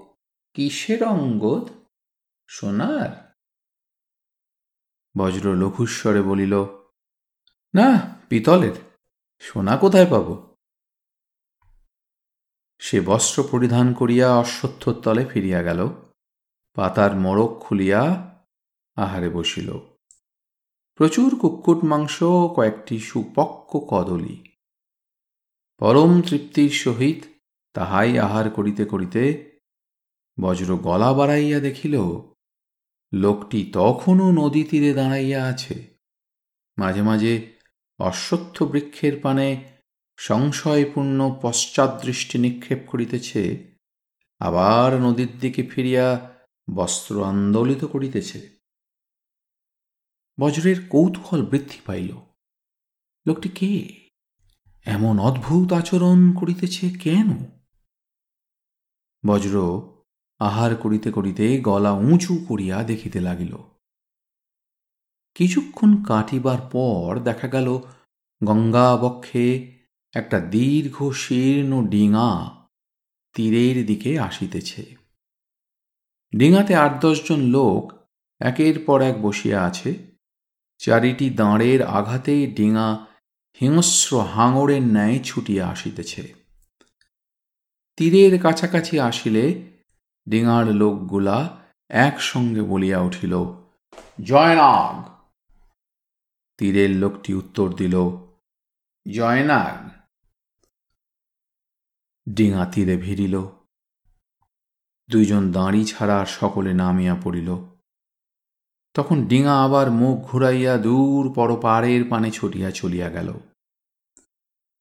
কিসের অঙ্গদ, সোনার? বজ্র লঘুস্বরে বলিল, না, পিতলের, সোনা কোথায় পাব? সে বস্ত্র পরিধান করিয়া অশ্বত্থর তলে ফিরিয়া গেল। পাতার মোড়ক খুলিয়া আহারে বসিল। প্রচুর কুক্কুট মাংস, কয়েকটি সুপক্ক কদলী। পরম তৃপ্তির সহিত তাহাই আহার করিতে করিতে বজ্র গলা বাড়াইয়া দেখিল, লোকটি তখনও নদী তীরে দাঁড়াইয়া আছে। মাঝে মাঝে অশ্বত্থ বৃক্ষের পানে সংশয়পূর্ণ পশ্চাৎদৃষ্টি নিক্ষেপ করিতেছে, আবার নদীর দিকে ফিরিয়া বস্ত্র আন্দোলিত করিতেছে। বজ্রের কৌতূহল বৃদ্ধি পাইল। লোকটি কে? এমন অদ্ভুত আচরণ করিতেছে কেন? বজ্র আহার করিতে করিতে গলা উঁচু করিয়া দেখিতে লাগিল। কিছুক্ষণ কাটিবার পর দেখা গেল, গঙ্গাবক্ষে একটা দীর্ঘ শীর্ণ ডিঙা তীরের দিকে আসিতেছে। ডিঙাতে আট দশজন লোক একের পর এক বসিয়া আছে। চারিটি দাঁড়ের আঘাতে ডিঙা হিংস্র হাঙরের ন্যায় ছুটিয়া আসিতেছে। তীরের কাছাকাছি আসিলে ডিঙার লোকগুলা একসঙ্গে বলিয়া উঠিল, জয়নাগ! তীরের লোকটি উত্তর দিল, জয়নাগ! ডিঙা তীরে ভিড়িল। দুইজন দাঁড়ি ছাড়া সকলে নামিয়া পড়িল। তখন ডিঙা আবার মুখ ঘুরাইয়া দূর পরপাড়ের পানে ছুটিয়া চলিয়া গেল।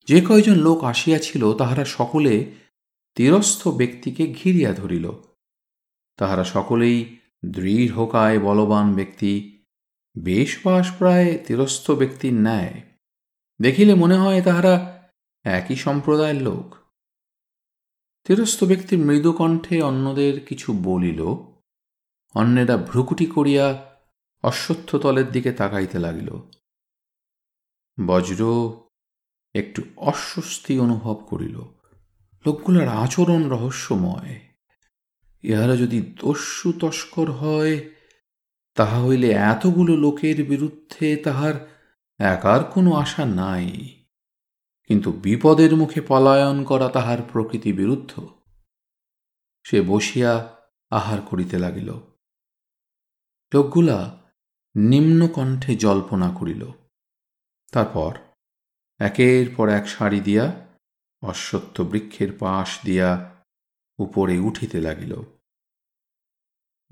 যে কয়জন লোক আসিয়াছিল, তাহারা সকলে তীরস্থ ব্যক্তিকে ঘিরিয়া ধরিল। তাহারা সকলেই দৃঢ়কায় বলবান ব্যক্তি বেশ বাস প্রায় তীরস্থ ব্যক্তির ন্যায়। দেখিলে মনে হয় তাহারা একই সম্প্রদায়ের লোক। তীরস্থ ব্যক্তির মৃদুকণ্ঠে অন্যদের কিছু বলিল, অন্যেরা ভ্রুকুটি করিয়া অশ্বত্থতলের দিকে তাকাইতে লাগিল। বজ্র একটু অস্বস্তি অনুভব করিল। লোকগুলার আচরণ রহস্যময়। ইহারা যদি দস্যু তস্কর হয়, তাহা হইলে এতগুলো লোকের বিরুদ্ধে তাহার একার কোনো আশা নাই। কিন্তু বিপদের মুখে পলায়ন করা তাহার প্রকৃতি বিরুদ্ধ। সে বসিয়া আহার করিতে লাগিল। লোকগুলা নিম্ন কণ্ঠে জল্পনা করিল। তারপর একের পর এক শাড়ি দিয়া, অশ্বত্থ বৃক্ষের পাশ দিয়া উপরে উঠিতে লাগিল।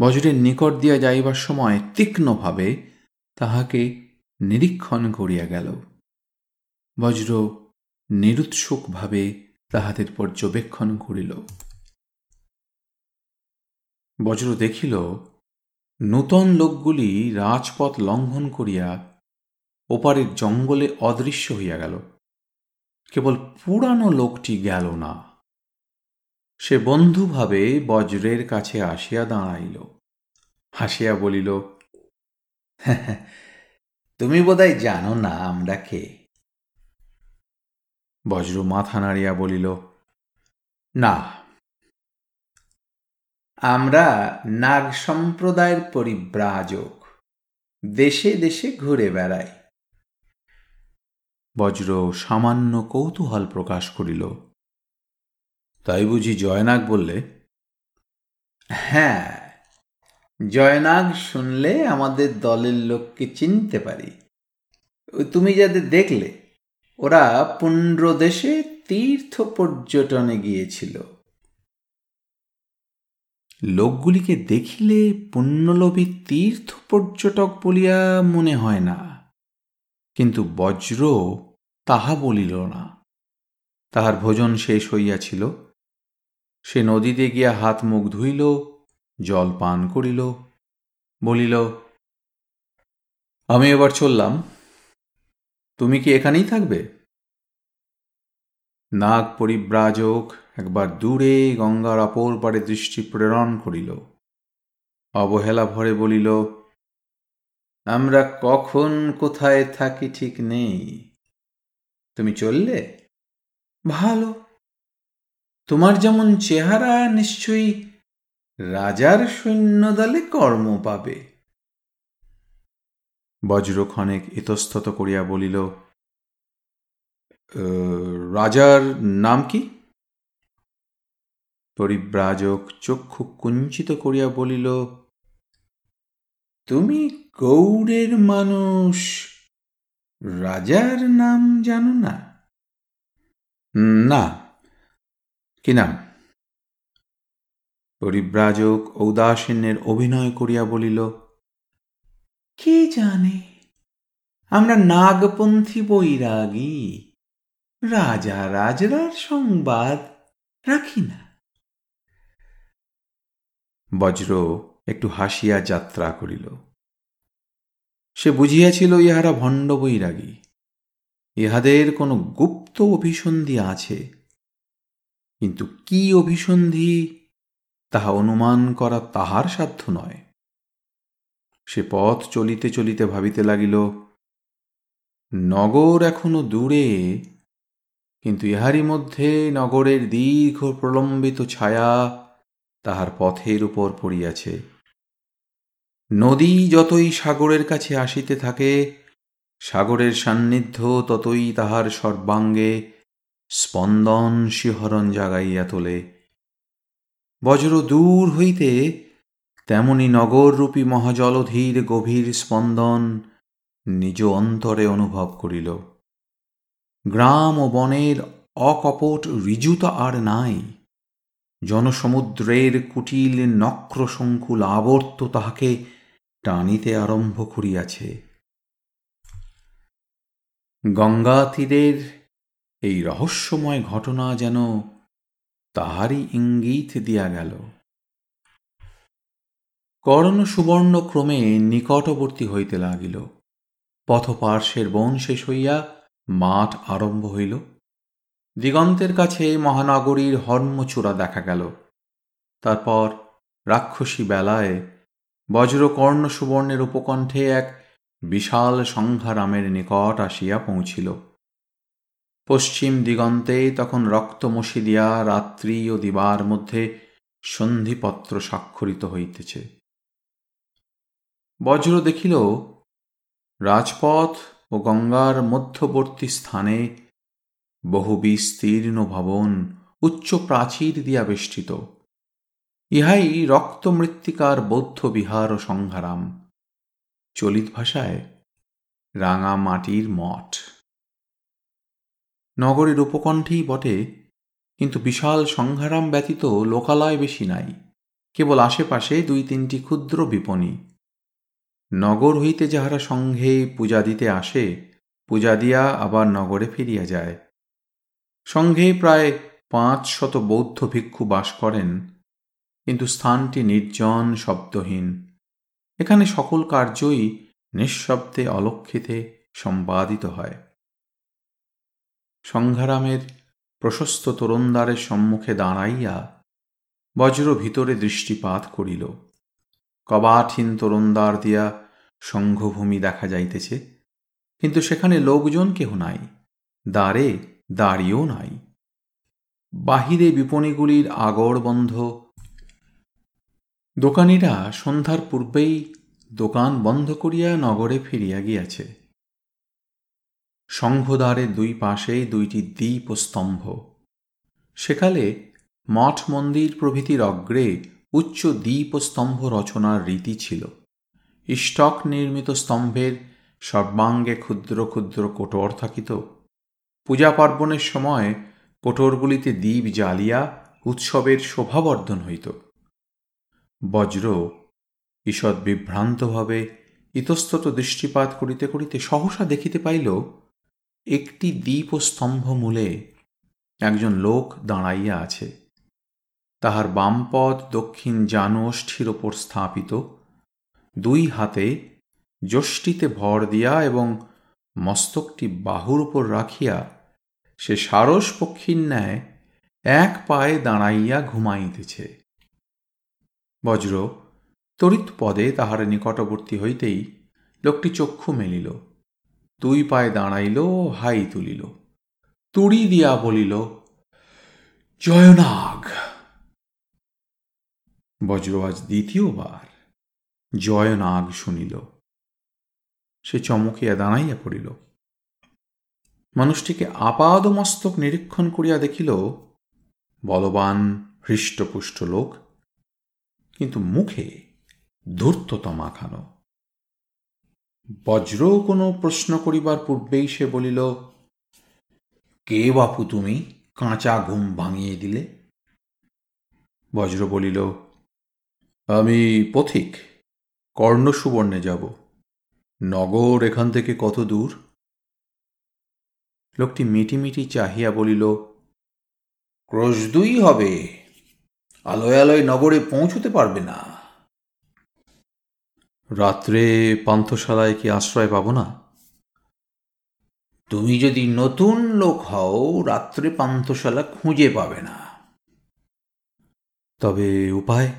বজ্রের নিকট দিয়া যাইবার সময় তীক্ষ্ণভাবে তাহাকে নিরীক্ষণ করিয়া গেল। বজ্র নিরুৎসুকভাবে তাহাদের পর্যবেক্ষণ করিল। বজ্র দেখিল নূতন লোকগুলি রাজপথ লঙ্ঘন করিয়া ওপারের জঙ্গলে অদৃশ্য হইয়া গেল। কেবল পুরানো লোকটি গেল না। সে বন্ধুভাবে বজ্রের কাছে আসিয়া দাঁড়াইল। হাসিয়া বলিল তুমি বোধহয় জানো না আমরা কে? বজ্র মাথা নাড়িয়া বলিল, না আমরা নাগ সম্প্রদায়ের পরিব্রাজক। দেশে দেশে ঘুরে বেড়াই। বজ্র সামান্য কৌতূহল প্রকাশ করিল। তাই বুঝি জয়নাগ বললে? হ্যাঁ জয়নাগ শুনলে আমাদের দলের লোককে চিনতে পারি। তুমি যাদের দেখলে, ওরা পুণ্ড দেশে তীর্থ পর্যটনে গিয়েছিল। লোকগুলিকে দেখিলে পুণ্যলোভী তীর্থ পর্যটক বলিয়া মনে হয় না। কিন্তু বজ্র তাহা বলিল না। তাহার ভোজন শেষ হইয়াছিল। সে নদীতে গিয়া হাত মুখ ধুইল, জল পান করিল, বলিল, আমি এবার চললাম। তুমি কি এখানেই থাকবে? নাগ পরিব্রাজক একবার দূরে গঙ্গার অপর পারে দৃষ্টি প্রেরণ করিল। অবহেলা ভরে বলিল, আমরা কখন, কোথায় থাকি ঠিক নেই। তুমি চললে? ভালো। তোমার যেমন চেহারা, নিশ্চয়ই রাজার সৈন্যদলে কর্ম পাবে। বজ্র ক্ষণেক ইতস্তত করিয়া বলিল রাজার নাম কি? পরিব্রাজক চক্ষু কুঞ্চিত করিয়া বলিল, তুমি গৌড়ের মানুষ, রাজার নাম জানো না? না। কি নাম? পরিব্রাজক ঔদাসীন্যের অভিনয় করিয়া বলিল, কে জানে? আমরা নাগপন্থী বৈরাগী। রাজা রাজরার সংবাদ রাখি না। বজ্র একটু হাসিয়া যাত্রা করিল। সে বুঝিয়াছিল ইহারা ভণ্ড বৈরাগী। ইহাদের কোনো গুপ্ত অভিসন্ধি আছে। কিন্তু কি অভিসন্ধি, তাহা অনুমান করা তাহার সাধ্য নয়। সে পথ চলিতে চলিতে ভাবিতে লাগিল, নগর এখনও দূরে, কিন্তু ইহারই মধ্যে নগরের দীর্ঘ প্রলম্বিত ছায়া তাহার পথের উপর পড়িয়াছে। নদী যতই সাগরের কাছে আসিতে থাকে, সাগরের সান্নিধ্য ততই তাহার সর্বাঙ্গে স্পন্দন শিহরণ জাগাইয়া তোলে। বজ্র দূর হইতে তেমনি নগররূপী মহাজলধীর গভীর স্পন্দন নিজ অন্তরে অনুভব করিল। গ্রাম ও বনের অকপট ঋজুতা আর নাই। জনসমুদ্রের কুটিল নক্রশঙ্কুল আবর্ত তাহাকে টানিতে আরম্ভ করিয়াছে। গঙ্গা তীরের এই রহস্যময় ঘটনা যেন তাহারই ইঙ্গিত দিয়া গেল। কর্ণ সুবর্ণ ক্রমে নিকটবর্তী হইতে লাগিল। পথপার্শ্বের বন শেষ হইয়া মাঠ আরম্ভ হইল। দিগন্তের কাছে মহানগরীর হর্মচূড়া দেখা গেল। তারপর রাক্ষসী বেলায় বজ্রকর্ণ সুবর্ণের উপকণ্ঠে এক বিশাল সংঘারামের নিকট আসিয়া পৌঁছিল। পশ্চিম দিগন্তে তখন রক্তমসি দিয়া রাত্রি ও দিবার মধ্যে সন্ধিপত্র স্বাক্ষরিত হইতেছে। বজ্র দেখিল, রাজপথ ও গঙ্গার মধ্যবর্তী স্থানে বহু বিস্তীর্ণ ভবন উচ্চ প্রাচীর দিয়া বেষ্টিত। ইহাই রক্তমৃত্তিকার বৌদ্ধ বিহার ও সংহারাম চলিত ভাষায়, রাঙা মাটির মঠ। নগরের উপকণ্ঠেই বটে, কিন্তু বিশাল সংহারাম ব্যতীত লোকালয় বেশি নাই, কেবল আশেপাশে দুই তিনটি ক্ষুদ্র বিপণী। নগর হইতে যাহারা সঙ্ঘে পূজা দিতে আসে, পূজা দিয়া আবার নগরে ফিরিয়া যায়। সঙ্ঘে প্রায় পাঁচ শত বৌদ্ধ ভিক্ষু বাস করেন, কিন্তু স্থানটি নির্জন, শব্দহীন। এখানে সকল কার্যই নিঃশব্দে অলক্ষিতে সম্পাদিত হয়। সংঘারামের প্রশস্ত তরুণদ্বারের সম্মুখে দাঁড়াইয়া বজ্র ভিতরে দৃষ্টিপাত করিল। কবাঠীন তরুণদ্বার দিয়া সংঘভূমি দেখা যাইতেছে, কিন্তু সেখানে লোকজন কেহ নাই। দ্বারে দাঁড়িয়েও নাই। বাহিরে বিপণীগুলির আগর বন্ধ। দোকানিরা সন্ধ্যার পূর্বেই দোকান বন্ধ করিয়া নগরে ফিরিয়া গিয়াছে। সংঘদ্বারের দুই পাশেই দুইটি দ্বীপ ও স্তম্ভ। সেকালে মঠ মন্দির প্রভৃতির অগ্রে উচ্চ দ্বীপ ও স্তম্ভ রচনার রীতি ছিল। ইষ্টক নির্মিত স্তম্ভের সর্বাঙ্গে ক্ষুদ্র ক্ষুদ্র কোটর থাকিত। পূজা পার্বণের সময় কোটরগুলিতে দ্বীপ জ্বালিয়া উৎসবের শোভাবর্ধন হইত। বজ্র ঈষৎ বিভ্রান্তভাবে ইতস্তত দৃষ্টিপাত করিতে করিতে সহসা দেখিতে পাইল, একটি দ্বীপ ও স্তম্ভ মূলে একজন লোক দাঁড়াইয়া আছে। তাহার বামপদ দক্ষিণ জানোষ্ঠীর ওপর স্থাপিত। দুই হাতে যষ্টিতে ভর দিয়া এবং মস্তকটি বাহুর উপর রাখিয়া সে সারস পক্ষীর ন্যায় এক পায়ে দাঁড়াইয়া ঘুমাইতেছে। বজ্র, তড়িৎ পদে তাহার নিকটবর্তী হইতেই লোকটি চক্ষু মেলিল, দুই পায়ে দাঁড়াইল, হাই তুলিল, তুড়ি দিয়া বলিল, জয়নাগ! বজ্র আজ দ্বিতীয়বার জয়নাগ শুনিল। সে চমকিয়া দাঁড়াইয়া পড়িল। মানুষটিকে আপাদ মস্তক নিরীক্ষণ করিয়া দেখিল, বলবান, হৃষ্টপুষ্ট লোক, কিন্তু মুখে ধূর্ততা মাখানো বজ্র কোনো প্রশ্ন করিবার পূর্বেই সে বলিল, কে বাপু তুমি? কাঁচা ঘুম ভাঙিয়ে দিলে? বজ্র বলিল, আমি পথিক কর্ণ সুবর্ণে যাব। নগর এখান থেকে কত দূর? লোকটি মিটিমিটি চাহিয়া বলিল, ক্রোশ দুই হবে। আলোয় আলোয় নগরে পৌঁছতে পারবে না। রাত্রে পান্থশালায় কি আশ্রয় পাব না? তুমি যদি নতুন লোক হও, রাত্রে পান্থশালা খুঁজে পাবে না। তবে উপায়?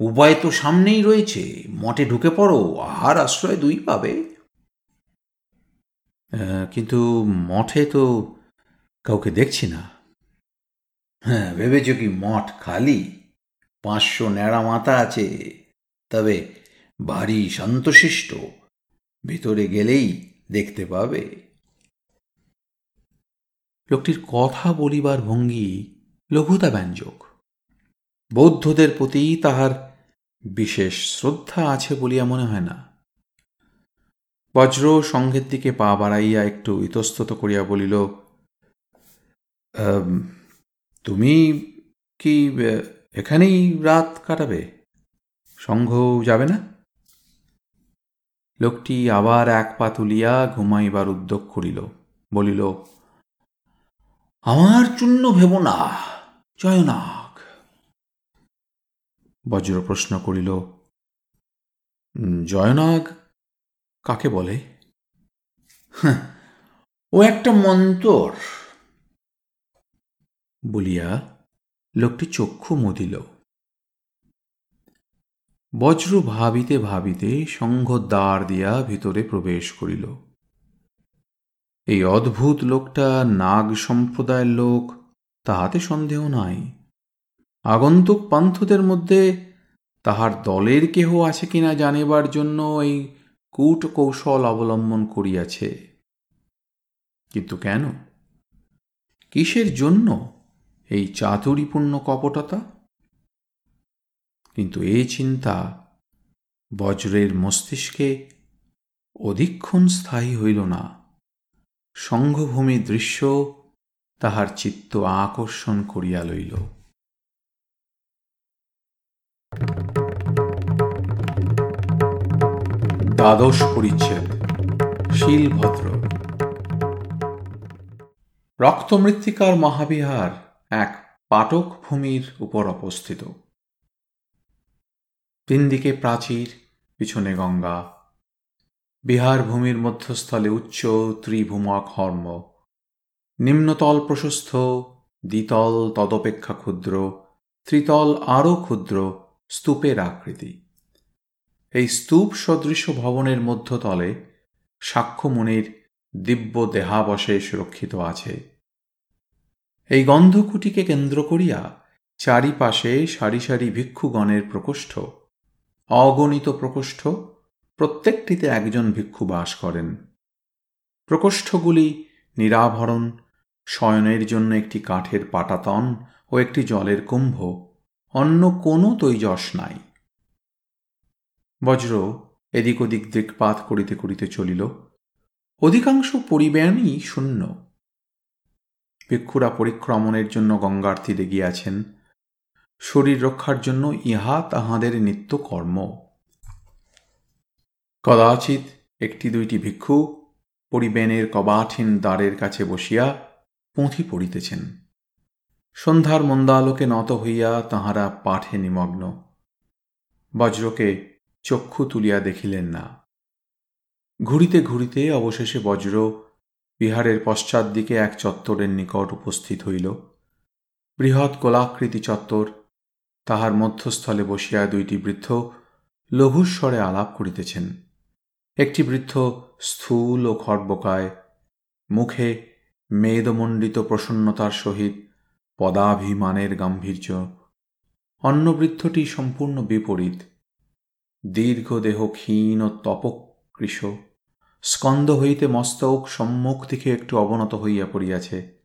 উপায় তো সামনেই রয়েছে। মঠে ঢুকে পড়ো, আহার আশ্রয় দুই পাবে। কিন্তু মঠে তো কাউকে দেখছি না। হ্যাঁ ভেবেছ কি মঠ খালি? পাঁচশো ন্যাড়া মাথা আছে। তবে ভারী শান্তশিষ্ট, ভিতরে গেলেই দেখতে পাবে। লোকটির কথা বলিবার ভঙ্গি লঘুতা ব্যঞ্জক। বৌদ্ধদের প্রতি তাহার বিশেষ শ্রদ্ধা আছে বলিয়া মনে হয় না। বজ্র সঙ্গের দিকে পা বাড়াইয়া একটু ইতস্তত করিয়া বলিল তুমি কি এখানেই রাত কাটাবে? সংঘ যাবে না? লোকটি আবার এক পা তুলিয়া ঘুমাইবার উদ্যোগ করিল, বলিল, আমার চূন্য ভেব না জয়নাগ বজ্র প্রশ্ন করিল জয়নাগ, কাকে বলে? ও একটা মন্তর। বলিয়া লোকটি চক্ষু মুদিল। বজ্র ভাবিতে ভাবিতে সংঘ দ্বার দিয়া ভিতরে প্রবেশ করিল। এই অদ্ভুত লোকটা নাগ সম্প্রদায়ের লোক, তাহাতে সন্দেহ নাই। আগন্তুক পান্থদের মধ্যে তাহার দলের কেহ আছে কিনা জানিবার জন্য এই কূট কৌশল অবলম্বন করিয়াছে। কিন্তু কেন? কিসের জন্য এই চাতুরিপূর্ণ কপটতা? কিন্তু এই চিন্তা বজ্রের মস্তিষ্কে অধিক্ষণ স্থায়ী হইল না। সংঘভূমি দৃশ্য তাহার চিত্ত আকর্ষণ করিয়া লইল। দ্বাদশ পরিচ্ছেদ, শিলভদ্র। রক্তমৃত্তিকার মহাবিহার এক পাটক ভূমির উপর অবস্থিত। তিন দিকে প্রাচীর, পিছনে গঙ্গা। বিহার ভূমির মধ্যস্থলে উচ্চ ত্রিভূমক হর্ম। নিম্নতল প্রশস্ত, দ্বিতল তদপেক্ষা ক্ষুদ্র, ত্রিতল আরও ক্ষুদ্র, স্তূপের আকৃতি। এই স্তূপ সদৃশ ভবনের মধ্যতলে সাক্ষ্যমুনির দিব্য দেহাবশেষ রক্ষিত আছে। এই গন্ধকুটিকে কেন্দ্র করিয়া চারিপাশে সারি সারি ভিক্ষুগণের প্রকোষ্ঠ, অগণিত প্রকোষ্ঠ, প্রত্যেকটিতে একজন ভিক্ষু বাস করেন। প্রকোষ্ঠগুলি নিরাভরণ, শয়নের জন্য একটি কাঠের পাটাতন ও একটি জলের কুম্ভ, অন্য কোনো তৈজস নাই। বজ্র এদিক ওদিক দিকপাত করিতে করিতে চলিল। অধিকাংশ পরিব্যানই শূন্য। ভিক্ষুরা পরিক্রমণের জন্য গঙ্গার তীরে গিয়াছেন শরীর রক্ষার জন্য ইহা তাহাদের নিত্য কর্ম কদাচিৎ একটি দুইটি ভিক্ষু পরিবেনের কবাঠীন দ্বারের কাছে বসিয়া পুঁথি পড়িতেছেন। সন্ধ্যার মন্দালোকে নত হইয়া তাহারা পাঠে নিমগ্ন। বজ্রকে চক্ষু তুলিয়া দেখিলেন না। ঘুরিতে ঘুরিতে অবশেষে বজ্র বিহারের পশ্চাৎ দিকে এক চত্বরের নিকট উপস্থিত হইল। বৃহৎ কোলাকৃতি চত্বর, তাহার মধ্যস্থলে বসিয়া দুইটি বৃদ্ধ লঘুস্বরে আলাপ করিতেছেন। একটি বৃদ্ধ স্থূল ও খর্বকায়, মুখে মেদমণ্ডিত প্রসন্নতার সহিত পদাভিমানের গাম্ভীর্য। অন্য বৃদ্ধটি সম্পূর্ণ বিপরীত। দীর্ঘ দেহ ক্ষীণ ও তপকৃশ স্কন্দ হইতে মস্তক সম্মুখ দিকে একটু অবনত হইয়া পড়িয়াছে।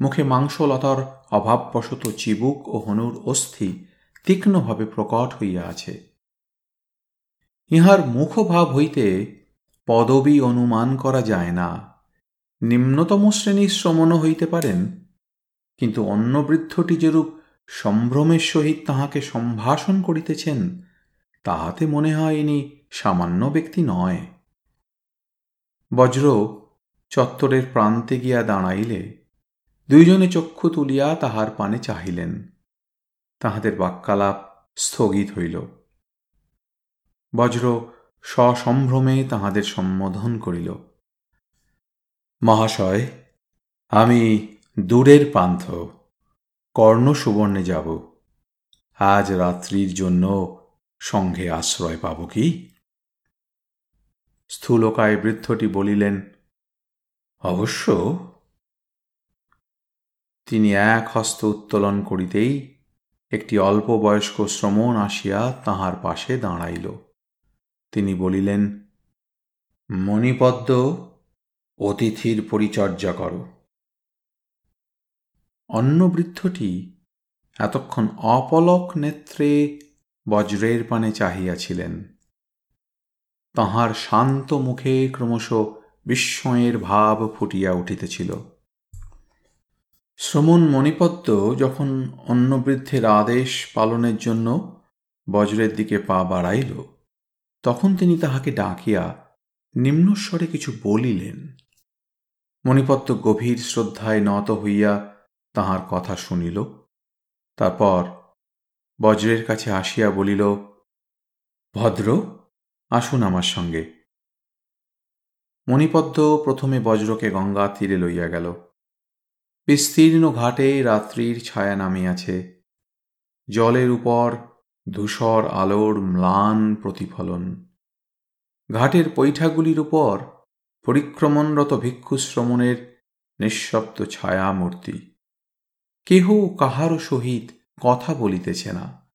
মুখে মাংসলতার অভাববশত চিবুক ও হনুর অস্থি তীক্ষ্ণভাবে প্রকট হইয়া আছে। ইহার মুখভাব হইতে পদবী অনুমান করা যায় না। নিম্নতম শ্রেণির শ্রমণও হইতে পারেন, কিন্তু অন্য বৃদ্ধটি যেরূপ সম্ভ্রমের সহিত তাহাকে সম্ভাষণ করিতেছেন তাহাতে মনে হয় ইনি সামান্য ব্যক্তি নয়। বজ্র চত্বরের প্রান্তে গিয়া দাঁড়াইলে দুইজনে চক্ষু তুলিয়া তাহার পানে চাহিলেন। তাহাদের বাক্যালাপ স্থগিত হইল। বজ্র সসম্ভ্রমে তাহাদের সম্বোধন করিল, মহাশয়, আমি দূরের পান্থ কর্ণ সুবর্ণে যাব। আজ রাত্রির জন্য সঙ্ঘে আশ্রয় পাব কি? স্থূলকায় বৃদ্ধটি বলিলেন, অবশ্য। তিনি এক হস্ত উত্তোলন করিতেই একটি অল্প বয়স্ক শ্রমণ আসিয়া তাহার পাশে দাঁড়াইল। তিনি বলিলেন, মণিপদ্ম, অতিথির পরিচর্যা কর। অন্য বৃদ্ধটি এতক্ষণ অপলক নেত্রে বজ্রের পানে চাহিয়াছিলেন। তাহার শান্ত মুখে ক্রমশ বিস্ময়ের ভাব ফুটিয়া উঠিতেছিল। শ্রমণ মণিপদ্ম যখন অন্য বৃদ্ধের আদেশ পালনের জন্য বজ্রের দিকে পা বাড়াইল, তখন তিনি তাহাকে ডাকিয়া নিম্নস্বরে কিছু বলিলেন। মণিপত্র গভীর শ্রদ্ধায় নত হইয়া তাহার কথা শুনিল। তারপর বজ্রের কাছে আসিয়া বলিল, ভদ্র, আসুন আমার সঙ্গে। মণিপদ্ম প্রথমে বজ্রকে গঙ্গা তীরে লইয়া গেল। বিস্তীর্ণ ঘাটে রাত্রির ছায়া নামিয়াছে। জলের উপর ধূসর আলোর ম্লান প্রতিফলন। ঘাটের পৈঠাগুলির উপর পরিক্রমণরত ভিক্ষুশ্রমণের নিঃশব্দ ছায়ামূর্তি। কেহ কাহারও সহিত কথা বলিতেছে না।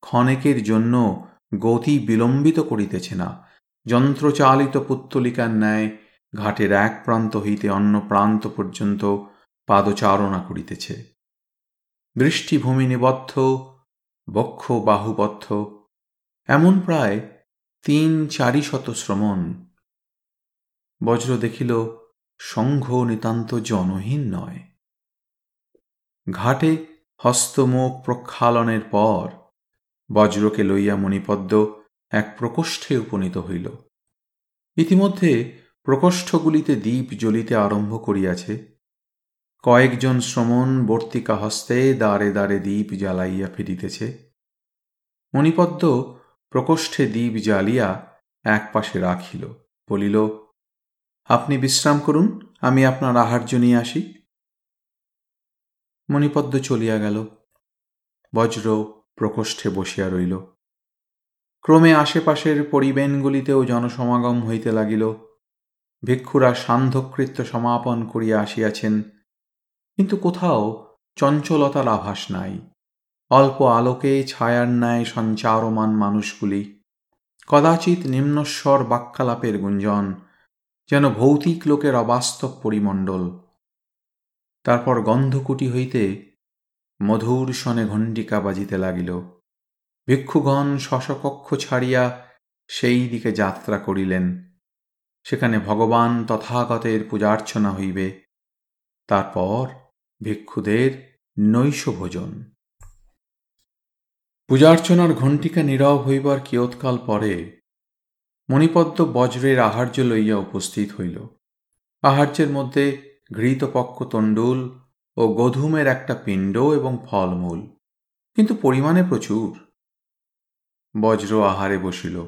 ক্ষণেকের জন্য গতি বিলম্বিত করিতেছে না। যন্ত্রচালিত পুত্তলিকার ন্যায় ঘাটের এক প্রান্ত হইতে অন্য প্রান্ত পর্যন্ত পাদচারণা করিতেছে। দৃষ্টিভূমি নিবদ্ধ, বক্ষ বাহুবদ্ধ, এমন প্রায় তিন চারি শত শ্রমণ। বজ্র দেখিল, সংঘ নিতান্ত জনহীন নয়। ঘাটে হস্তমুখ প্রক্ষালনের পর বজ্রকে লইয়া মণিপদ্ম এক প্রকোষ্ঠে উপনীত হইল। ইতিমধ্যে প্রকোষ্ঠগুলিতে দ্বীপ জ্বলিতে আরম্ভ করিয়াছে। কয়েকজন শ্রমণ বর্তিকা হস্তে দ্বারে দ্বারে দ্বীপ জ্বালাইয়া ফিরিতেছে। মণিপদ্ম প্রকোষ্ঠে দ্বীপ জ্বালিয়া এক পাশে রাখিল, বলিল, আপনি বিশ্রাম করুন, আমি আপনার আহার্য নিয়ে আসি। মণিপদ্ম চলিয়া গেল। বজ্র প্রকোষ্ঠে বসিয়া রইল। ক্রমে আশেপাশের পরিবেনগুলিতেও জনসমাগম হইতে লাগিল। ভিক্ষুরা সান্ধ্যকৃত্য সমাপন করিয়া আসিয়াছেন। কিন্তু কোথাও চঞ্চলতার আভাস নাই। অল্প আলোকে ছায়ার ন্যায় সঞ্চারমান মানুষগুলি। কদাচিৎ নিম্নস্বর বাক্যালাপের গুঞ্জন, যেন ভৌতিক লোকের অবাস্তব পরিমণ্ডল। তারপর গন্ধকুটি হইতে মধুর সনে ঘণ্টিকা বাজিতে লাগিল। ভিক্ষুগণ শশকক্ষ ছাড়িয়া সেই দিকে যাত্রা করিলেন। সেখানে ভগবান তথাগতের পূজার্চনা হইবে। তারপর ভিক্ষুদের নৈশ ভোজন। পূজার্চনার ঘণ্টিকা নীরব হইবার কিয়ৎকাল পরে মণিপদ্ম বজ্রের আহার্য লইয়া উপস্থিত হইল। আহার্যের মধ্যে ঘৃতপক্ষ তণ্ডুল ও গধুমের একটা পিণ্ড এবং ফলমূল। কিন্তু পরিমাণে প্রচুর। বজ্র আহারে বসিল।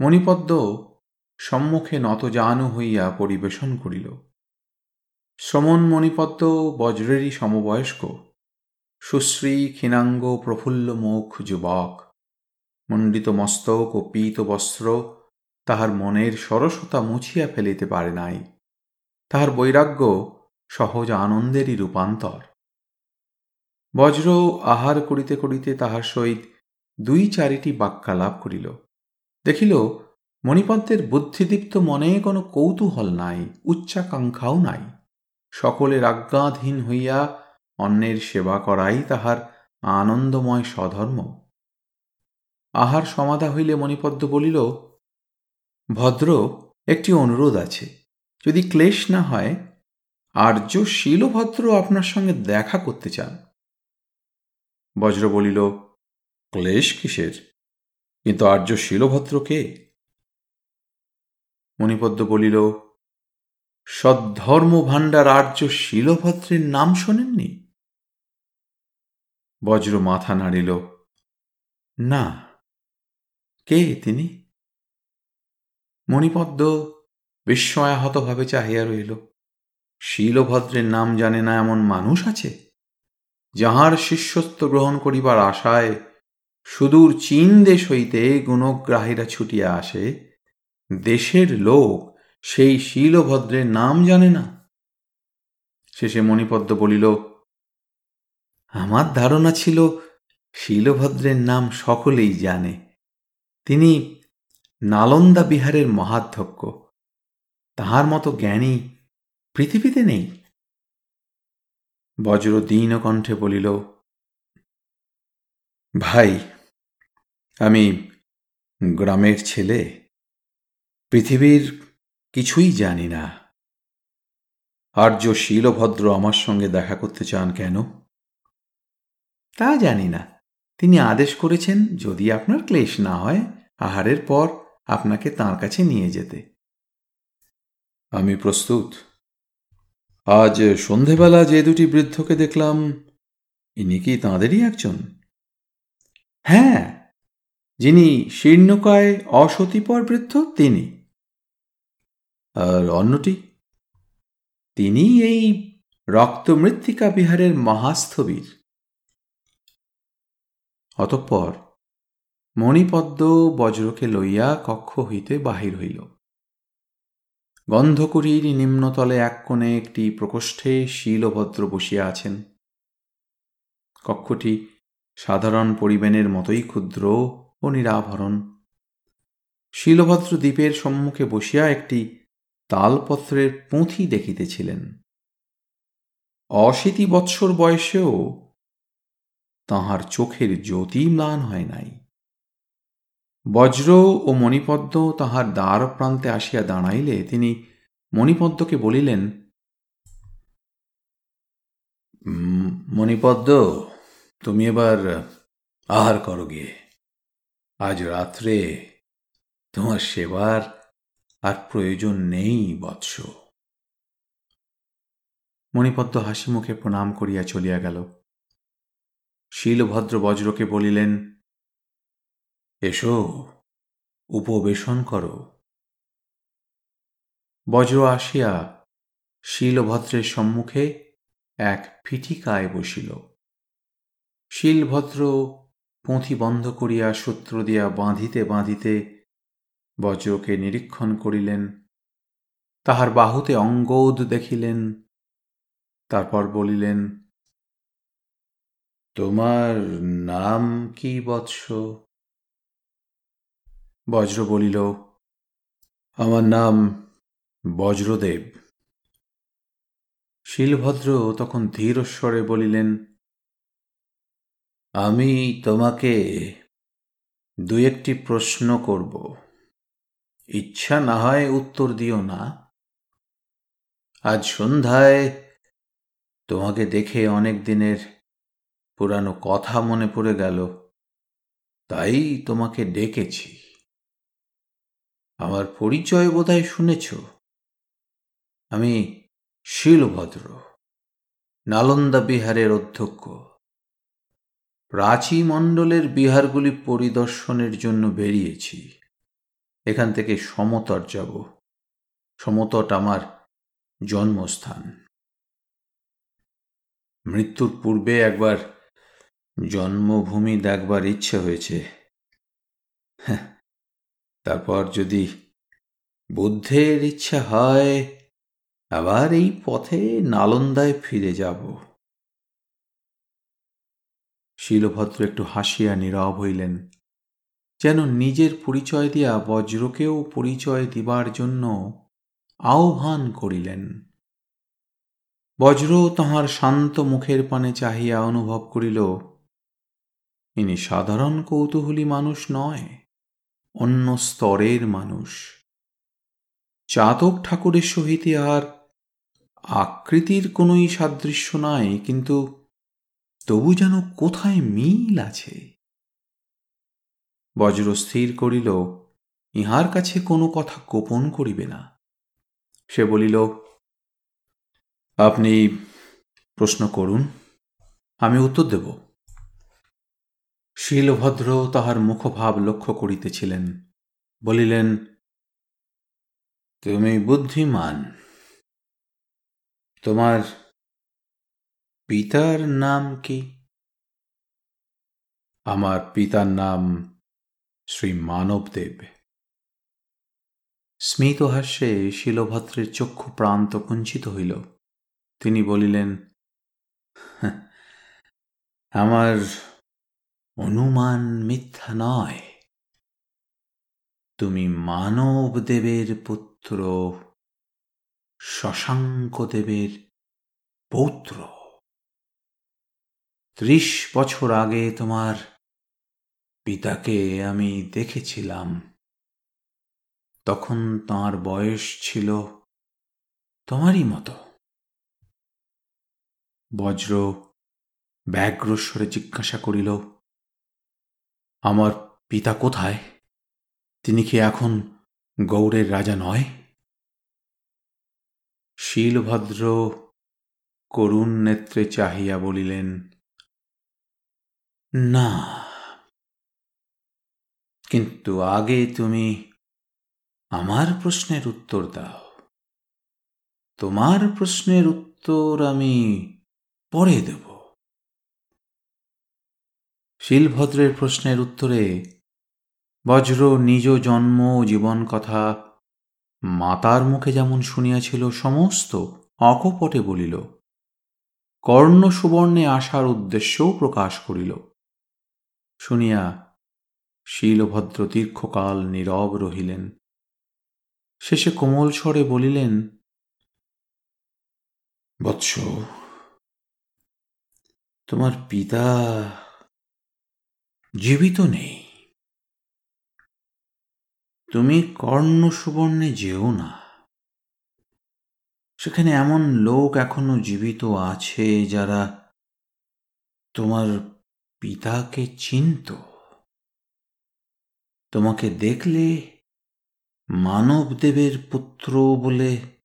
মণিপদ্ম সম্মুখে নতজানু হইয়া পরিবেশন করিল। শ্রমণ মণিপদ্ম বজ্রেরই সমবয়স্ক। সুশ্রী, ক্ষীণাঙ্গ, প্রফুল্ল মুখ, যুবক। মণ্ডিত মস্তক ও পীত বস্ত্র তাহার মনের সরসতা মুছিয়া ফেলিতে পারে নাই। তাহার বৈরাগ্য সহজ আনন্দেরই রূপান্তর। বজ্র আহার করিতে করিতে তাহার সহিত দুই চারিটি বাক্যালাপ করিল। দেখিল মণিপদ্মের বুদ্ধিদীপ্ত মনে কোনো কৌতূহল নাই, উচ্চাকাঙ্ক্ষাও নাই। সকলের আজ্ঞাধীন হইয়া অন্যের সেবা করাই তাহার আনন্দময় স্বধর্ম। আহার সমাধা হইলে মণিপদ্ম বলিল, ভদ্র, একটি অনুরোধ আছে। যদি ক্লেশ না হয়, আর্য শিলভদ্র আপনার সঙ্গে দেখা করতে চান। বজ্র বলিল, ক্লেশ কিসের? কিন্তু আর্য শিলভদ্র কে? মণিপদ্ম বলিল সদ্ধর্ম ভাণ্ডার আর্য শিলভদ্রের নাম শোনেননি? বজ্র মাথা নাড়িল, না। কে তিনি? মণিপদ্ম বিস্ময়াহতভাবে চাহিয়া রইল শিলভদ্রের নাম জানে না এমন মানুষ আছে, যাহার শিষ্যত্ব গ্রহণ করিবার আশায় সুদূর চীন দেশ হইতে গুণগ্রাহীরা ছুটিয়া আসে, দেশের লোক সেই শিলভদ্রের নাম জানে না। শেষে মণিপদ্ম বলিল, আমার ধারণা ছিল শিলভদ্রের নাম সকলেই জানে। তিনি নালন্দা বিহারের মহাধ্যক্ষ। তাহার মতো জ্ঞানী পৃথিবীতে নেই। বজ্র দীন কণ্ঠে বলিল, ভাই, আমি গ্রামের ছেলে। পৃথিবীর কিছুই জানি না। আর্য শিলভদ্র আমার সঙ্গে দেখা করতে চান কেন? তা জানি না। তিনি আদেশ করেছেন যদি আপনার ক্লেশ না হয়, আহারের পর আপনাকে তাঁর কাছে নিয়ে যেতে। আমি প্রস্তুত। আজ সন্ধেবেলা যে দুটি বৃদ্ধকে দেখলাম, ইনি কি তাঁদেরই একজন? হ্যাঁ যিনি শীর্ণকায় অসতিপর বৃদ্ধ, তিনি। আর অন্যটি? তিনি এই রক্তমৃত্তিকা বিহারের মহাস্থবীর। অতঃপর মণিপদ্ম বজ্রকে লইয়া কক্ষ হইতে বাহির হইল। গন্ধকুরীর নিম্নতলে এক কোণে একটি প্রকোষ্ঠে শিলভদ্র বসিয়া আছেন। কক্ষটি সাধারণ পরিবেনের মতোই ক্ষুদ্র ও নিরাভরণ। শিলভদ্র দ্বীপের সম্মুখে বসিয়া একটি তালপত্রের পুঁথি দেখিতেছিলেন। অশীতি বৎসর বয়সেও তাহার চোখের জ্যোতি ম্লান হয় নাই। বজ্র ও মণিপদ্ম তাহার দ্বার প্রান্তে আসিয়া দাঁড়াইলে তিনি মণিপদ্মকে বলিলেন মণিপদ্ম, তুমি এবার আহার করো গিয়ে। আজ রাত্রে তোমার সেবার আর প্রয়োজন নেই বৎস মণিপদ্ম হাসি মুখে প্রণাম করিয়া চলিয়া গেল। শিলভদ্র বজ্রকে বলিলেন এসো, উপবেশন করো। বজ্র আসিয়া শীলভদ্রের সম্মুখে এক ফিটিকায় বসিল। শীলভদ্র পুঁথি বন্ধ করিয়া সূত্র দিয়া বাঁধিতে বাঁধিতে বজ্রকে নিরীক্ষণ করিলেন। তাহার বাহুতে অঙ্গোদ দেখিলেন। তারপর বলিলেন, তোমার নাম কি বৎস? বজ্র বলিল, আমার নাম বজ্রদেব। শিলভদ্র তখন ধীরস্বরে বলিলেন, আমি তোমাকে দু একটি প্রশ্ন করব। ইচ্ছা না হয় উত্তর দিও না। আজ সন্ধ্যায় তোমাকে দেখে অনেক দিনের পুরানো কথা মনে পড়ে গেল, তাই তোমাকে ডেকেছি। আমার পরিচয় বোধহয় শুনেছ। আমি শিলভদ্র নালন্দা বিহারের অধ্যক্ষ। প্রাচী মণ্ডলের বিহারগুলি পরিদর্শনের জন্য বেরিয়েছি। এখান থেকে সমতট যাব। সমতট আমার জন্মস্থান। মৃত্যুর পূর্বে একবার জন্মভূমি দেখবার ইচ্ছে হয়েছে। হ্যাঁ, তারপর যদি বুদ্ধের ইচ্ছা হয়, আবার এই পথে নালন্দায় ফিরে যাব। শিলভদ্র একটু হাসিয়া নীরব হইলেন, যেন নিজের পরিচয় দিয়া বজ্রকেও পরিচয় দিবার জন্য আহ্বান করিলেন। বজ্র তাহার শান্ত মুখের পানে চাহিয়া অনুভব করিল, ইনি সাধারণ কৌতূহলী মানুষ নয়। অন্য স্তরের মানুষ। চাতক ঠাকুরের সহিত আর আকৃতির কোনোই সাদৃশ্য নাই, কিন্তু তবু যেন কোথায় মিল আছে? বজ্র স্থির করিল, ইহার কাছে কোনো কথা গোপন করিবে না। সে বলিল, আপনি প্রশ্ন করুন, আমি উত্তর দেব। শিলভদ্র তাহার মুখভাব লক্ষ্য করিতেছিলেন, বলিলেন, তুমি বুদ্ধিমান। তোমার পিতার নাম কি? আমার পিতার নাম শ্রী মানবদেব। স্মিত হাস্যে শিলভদ্রের চক্ষু প্রান্ত কুঞ্চিত হইল। তিনি বলিলেন আমার অনুমান মিথ্যা নয়। তুমি মানব দেবের পুত্র, শশাঙ্ক দেবের পৌত্র। ত্রিশ বছর আগে তোমার পিতাকে আমি দেখেছিলাম। তখন তাঁর বয়স ছিল তোমারই মতো। বজ্র ব্যগ্রস্বরে জিজ্ঞাসা করিল আমার পিতা কোথায়? তিনি কি এখন গৌড়ের রাজা নয়? শীলভদ্র করুণ নেত্রে চাহিয়া বলিলেন, না, কিন্তু আগে তুমি আমার প্রশ্নের উত্তর দাও। তোমার প্রশ্নের উত্তর আমি পরে দেব। শিলভদ্রের প্রশ্নের উত্তরে, বজ্র নিজ জন্ম ও জীবন কথা মাতার মুখে যেমন শুনিয়াছিল সমস্ত অকপটে বলিল। কর্ণ সুবর্ণে আসার উদ্দেশ্যও প্রকাশ করিল শুনিয়া শীলভদ্র দীর্ঘকাল নীরব রহিলেন। শেষে কোমল স্বরে বলিলেন, বৎস, তোমার পিতা জীবিত নেই। তুমি কর্ণ সুবর্ণে যেও না। সেখানে এমন লোক এখনও জীবিত আছে যারা তোমার পিতাকে চিনত। তোমাকে দেখলে মানবদেবের পুত্র বলে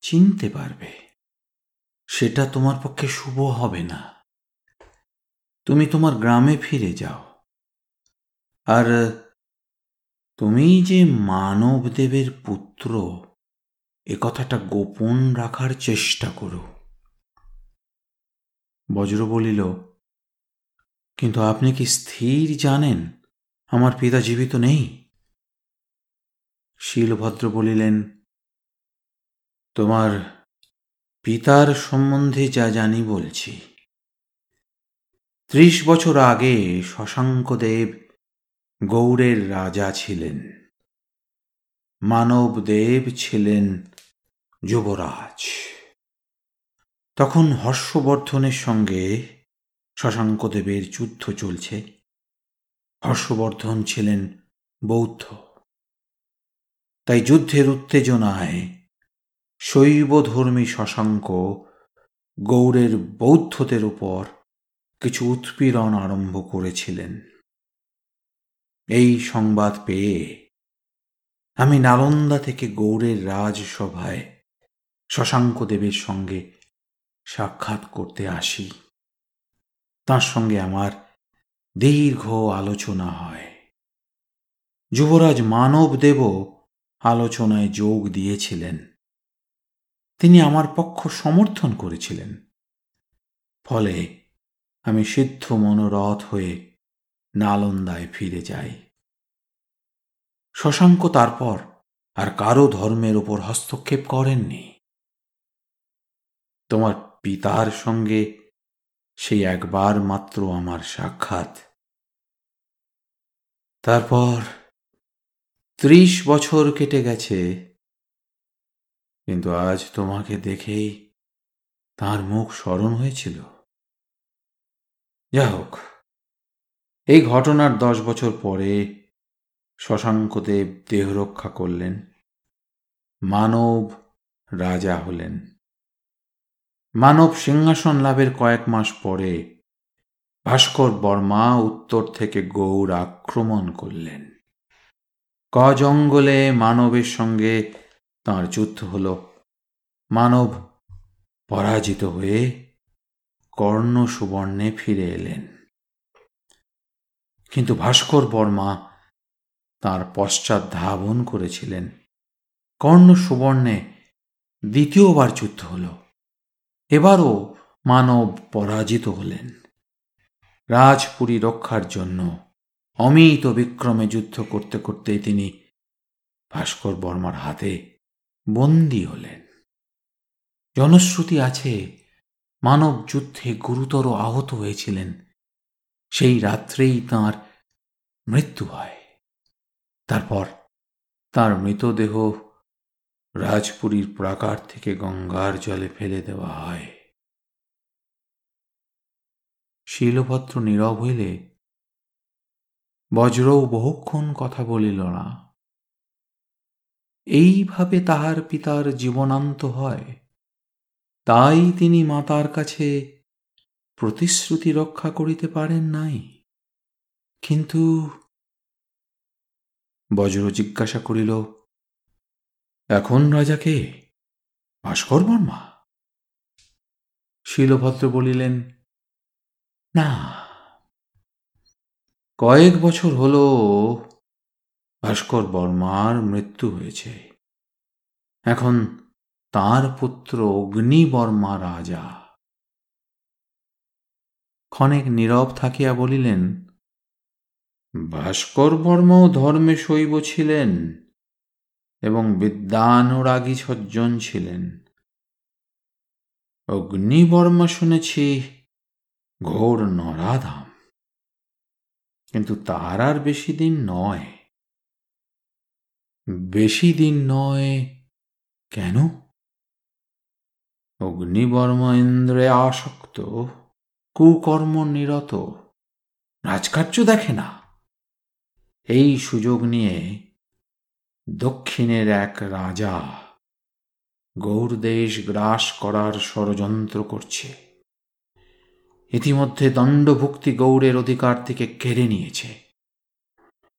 চিনতে পারবে। সেটা তোমার পক্ষে শুভ হবে না। তুমি তোমার গ্রামে ফিরে যাও। আর তুমি যে মানবদেবের পুত্র, এ কথাটা গোপন রাখার চেষ্টা করো। বজ্র বলিল, কিন্তু আপনি কি স্থির জানেন? আমার পিতা জীবিত নেই? শীলভদ্র বলিলেন, তোমার পিতার সম্বন্ধে যা জানি বলছি। ত্রিশ বছর আগে শশাঙ্কদেব গৌড়ের রাজা ছিলেন। মানবদেব ছিলেন যুবরাজ। তখন হর্ষবর্ধনের সঙ্গে শশাঙ্কদেবের যুদ্ধ চলছে। হর্ষবর্ধন ছিলেন বৌদ্ধ। তাই যুদ্ধের উত্তেজনায় শৈবধর্মী শশাঙ্ক গৌড়ের বৌদ্ধদের উপর কিছু উৎপীড়ন আরম্ভ করেছিলেন। এই সংবাদ পেয়ে আমি নালন্দা থেকে গৌড়ের রাজসভায় শশাঙ্ক দেবের সঙ্গে সাক্ষাৎ করতে আসি। তার সঙ্গে আমার দীর্ঘ আলোচনা হয়। যুবরাজ মানবদেবও আলোচনায় যোগ দিয়েছিলেন। তিনি আমার পক্ষ সমর্থন করেছিলেন। ফলে আমি সিদ্ধ মনোরথ হয়ে নালন্দায় ফিরে যাই। শশাঙ্ক তারপর আর কারও ধর্মের ওপর হস্তক্ষেপ করেননি। তোমার পিতার সঙ্গে সেই একবার মাত্র আমার সাক্ষাৎ। তারপর ত্রিশ বছর কেটে গেছে। কিন্তু আজ তোমাকে দেখেই তার মুখ স্মরণ হয়েছিল। যা হোক এই ঘটনার দশ বছর পরে শশাঙ্কদেব দেহ রক্ষা করলেন। মানব রাজা হলেন। মানব সিংহাসন লাভের কয়েক মাস পরে ভাস্কর বর্মা উত্তর থেকে গৌড় আক্রমণ করলেন। ক জঙ্গলে মানবের সঙ্গে তাঁর যুদ্ধ হল। মানব পরাজিত হয়ে কর্ণ সুবর্ণে ফিরে এলেন। কিন্তু ভাস্কর বর্মা তার পশ্চাৎ ধাবন করেছিলেন। কর্ণ সুবর্ণে দ্বিতীয়বার যুদ্ধ হল। এবারও মানব পরাজিত হলেন। রাজপুরী রক্ষার জন্য অমিত বিক্রমে যুদ্ধ করতে করতে তিনি ভাস্কর বর্মার হাতে বন্দী হলেন। জনশ্রুতি আছে, মানব যুদ্ধে গুরুতর আহত হয়েছিলেন সেই রাত্রেই তার মৃত্যু হয়। তারপর তার মৃতদেহ রাজপুরীর প্রাকার থেকে গঙ্গার জলে ফেলে দেওয়া হয়। শিলভদ্র নীরব হইলে বজ্রও বহুক্ষণ কথা বলিল না। এইভাবে তাহার পিতার জীবনান্ত হয়। তাই তিনি মাতার কাছে প্রতিশ্রুতি রক্ষা করিতে পারেন নাই। কিন্তু বজ্র জিজ্ঞাসা করিল, এখন রাজাকে ভাস্কর বর্মা শিলভদ্র বলিলেন, না। কয়েক বছর হল ভাস্কর বর্মার মৃত্যু হয়েছে। এখন তার পুত্র অগ্নিবর্মা রাজা ক্ষণেক নীরব থাকিয়া বলিলেন ভাস্কর বর্মাও ধর্মে শৈব ছিলেন এবং বিদ্যানুরাগী সজ্জন ছিলেন। অগ্নিবর্মা শুনেছি ঘোর নরাধাম, কিন্তু তার আর বেশি দিন নয়। বেশি দিন নয় কেন? অগ্নিবর্মা ইন্দ্রে আসক্ত। কুকর্ম নিরত। রাজকার্য দেখে না। এই সুযোগ নিয়ে দক্ষিণের এক রাজা গৌরদেশ গ্রাস করার ষড়যন্ত্র করছে। ইতিমধ্যে দণ্ডভুক্তি গৌড়ের অধিকার থেকে কেড়ে নিয়েছে।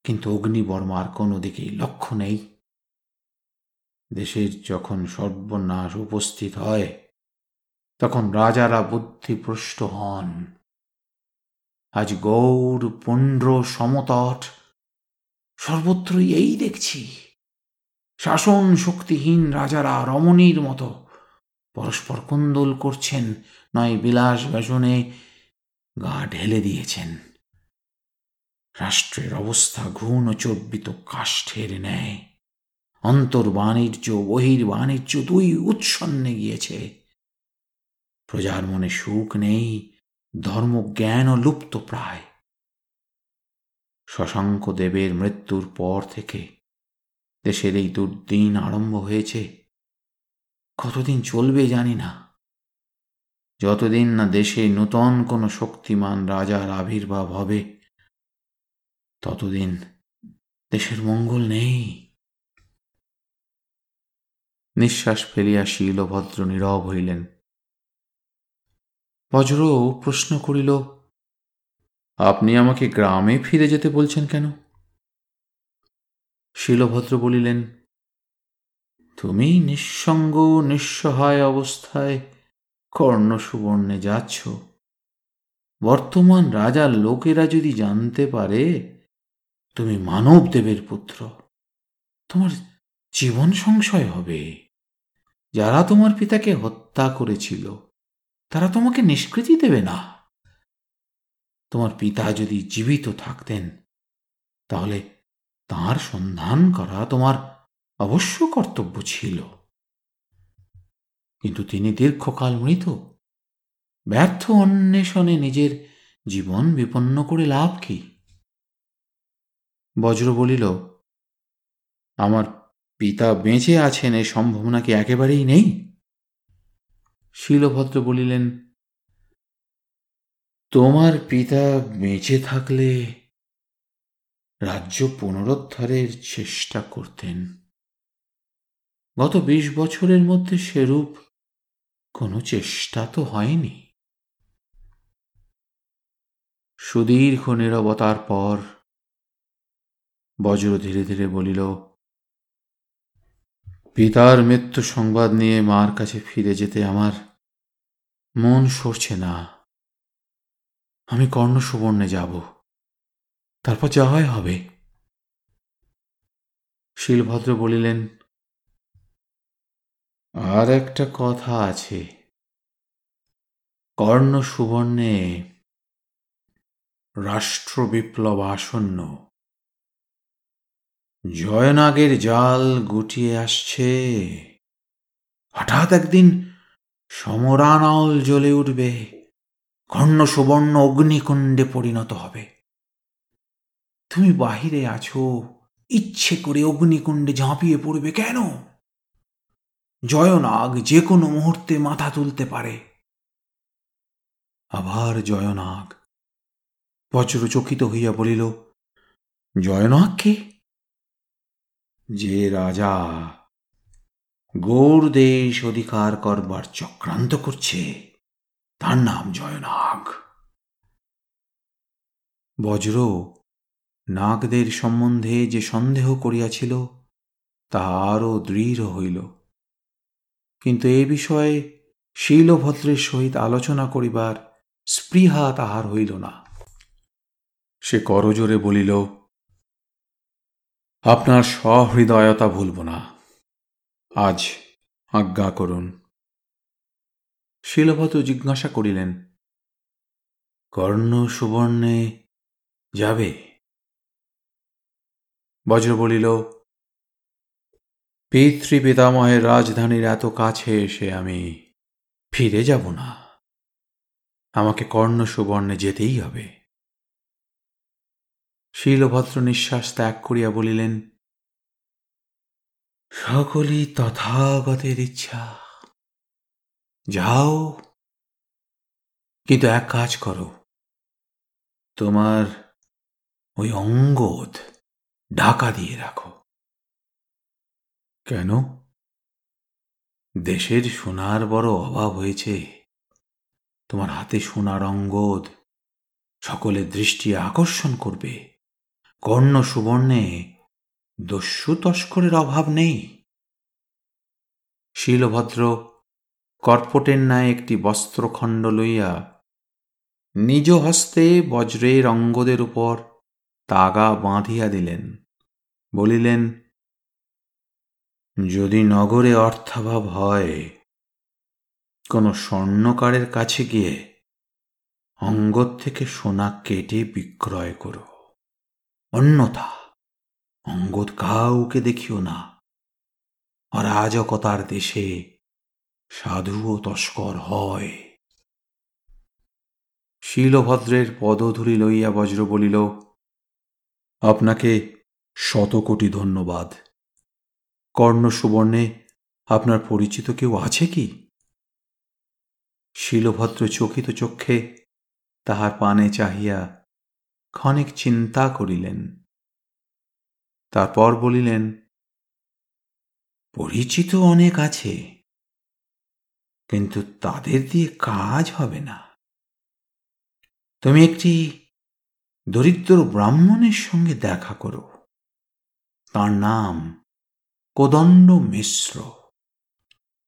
কিন্তু অগ্নিবর্মার কোনো দিকেই লক্ষ্য নেই। দেশের যখন সর্বনাশ উপস্থিত হয় তখন রাজারা বুদ্ধিপ্রষ্ট হন। আজ গৌর পুণ্ড, সমতট,
সর্বত্রই এই দেখছি। শাসন শক্তিহীন রাজারা রমণীর মতো পরস্পর কুন্দল করছেন, নয় বিলাস ব্যসনে গা ঢেলে দিয়েছেন। রাষ্ট্রের অবস্থা ঘূর্ণ চর্বিত কাষ্ঠের ন্যায়। অন্তর্বাণিজ্য, বহির্বাণিজ্য দুই উৎসন্নে গিয়েছে। প্রজার মনে সুখ নেই ধর্মজ্ঞানও লুপ্ত প্রায়। শশাঙ্ক দেবের মৃত্যুর পর থেকে দেশের এই দুর্দিন আরম্ভ হয়েছে। কতদিন চলবে জানি না। যতদিন না দেশে নূতন কোনো শক্তিমান রাজার আবির্ভাব হবে, ততদিন দেশের মঙ্গল নেই।
নিঃশ্বাস ফেলিয়া শীলভদ্র নীরব হইলেন। বজ্র প্রশ্ন করিল, আপনি আমাকে গ্রামে ফিরে যেতে বলছেন কেন? শিলভদ্র বলিলেন,
তুমি নিঃসঙ্গ নিঃসহায় অবস্থায় কর্ণ সুবর্ণে যাচ্ছ। বর্তমান রাজার লোকেরা যদি জানতে পারে, তুমি মানব দেবের পুত্র। তোমার জীবন সংশয় হবে। যারা তোমার পিতাকে হত্যা করেছিল তারা তোমাকে নিষ্কৃতি দেবে না। তোমার পিতা যদি জীবিত থাকতেন, তাহলে তার সন্ধান করা তোমার অবশ্য কর্তব্য ছিল। কিন্তু তিনি দীর্ঘকাল মৃত। ব্যর্থ অন্বেষণে নিজের জীবন বিপন্ন করে লাভ কি?
বজ্র বলিল, আমার পিতা বেঁচে আছেন এই সম্ভাবনা কি একেবারেই নেই?
শিলভদ্র বলিলেন, তোমার পিতা বেঁচে থাকলে রাজ্য পুনরুদ্ধারের চেষ্টা করতেন। গত বিশ বছরের মধ্যে সেরূপ কোনো চেষ্টা তো হয়নি।
সুদীর্ঘ নিরবতার পর বজ্র ধীরে ধীরে বলিল, পিতার মৃত্যু সংবাদ নিয়ে মার কাছে ফিরে যেতে আমার মন সরছে না। আমি কর্ণ সুবর্ণে যাব। তারপর যা হয় হবে। শিলভদ্র বলিলেন, আর একটা কথা আছে। কর্ণ সুবর্ণে রাষ্ট্র বিপ্লব আসন্ন। জয়নাগের জাল গুটিয়ে আসছে। হঠাৎ একদিন সমরানল জ্বলে উঠবে কর্ণ সুবর্ণ অগ্নিকুণ্ডে পরিণত হবে। তুমি বাহিরে আছো, ইচ্ছে করে অগ্নিকুণ্ডে ঝাঁপিয়ে পড়বে কেন? জয়নাগ যে কোনো মুহূর্তে মাথা তুলতে পারে। আবার জয়নাগ, বজ্রচকিত হইয়া বলিল জয়নাগ কে যে রাজা গৌর দেশ অধিকার করবার চক্রান্ত করছে। তার নাম জয়নাগ। বজ্র নাগদের সম্বন্ধে যে সন্দেহ করিয়াছিল তা আরও দৃঢ় হইল। কিন্তু এ বিষয়ে শীলভদ্রের সহিত আলোচনা করিবার স্পৃহা তাহার হইল না। সে করজোরে বলিল, আপনার সহৃদয়তা ভুলব না। আজ আজ্ঞা করুন। শিলভদ্র জিজ্ঞাসা করিলেন, কর্ণ সুবর্ণে যাবে? বজ্র বলিল পিতৃ পিতৃপিতামহের রাজধানীর এত কাছে এসে আমি ফিরে যাব না। আমাকে কর্ণ সুবর্ণে যেতেই হবে। শীলভদ্র নিঃশ্বাস ত্যাগ করিয়া বলিলেন সকলই তথাগতের ইচ্ছা। যাও, কিন্তু এক কাজ করো। তোমার ওই অঙ্গদ ঢাকা দিয়ে রাখো। কেন? দেশের সোনার বড় অভাব হয়েছে। তোমার হাতে সোনার অঙ্গদ সকলের দৃষ্টি আকর্ষণ করবে। কর্ণ সুবর্ণে দস্যু তস্করের অভাব নেই। শিলভদ্র কর্পটের ন্যায় একটি বস্ত্রখণ্ড লইয়া নিজ হস্তে বজ্রের অঙ্গদের উপর তাগা বাঁধিয়া দিলেন। বলিলেন, যদি নগরে অর্থাভাব হয়, কোনো স্বর্ণকারের কাছে গিয়ে অঙ্গদ থেকে সোনা কেটে বিক্রয় করো। অন্যথা অঙ্গদ কাউকে দেখিও না। অরাজকতার দেশে, সাধু ও তস্কর হয়। শিলভদ্রের পদধূলি লইয়া বজ্র বলিল, আপনাকে শত কোটি ধন্যবাদ। কর্ণ সুবর্ণে আপনার পরিচিত কেউ আছে কি? শিলভদ্র চকিত চক্ষে তাহার পানে চাহিয়া ক্ষণিক চিন্তা করিলেন। তারপর বলিলেন, পরিচিত অনেক আছে, কিন্তু তাদের দিয়ে কাজ হবে না। তুমি একটি দরিদ্র ব্রাহ্মণের সঙ্গে দেখা করো। তার নাম কোদণ্ড মিশ্র।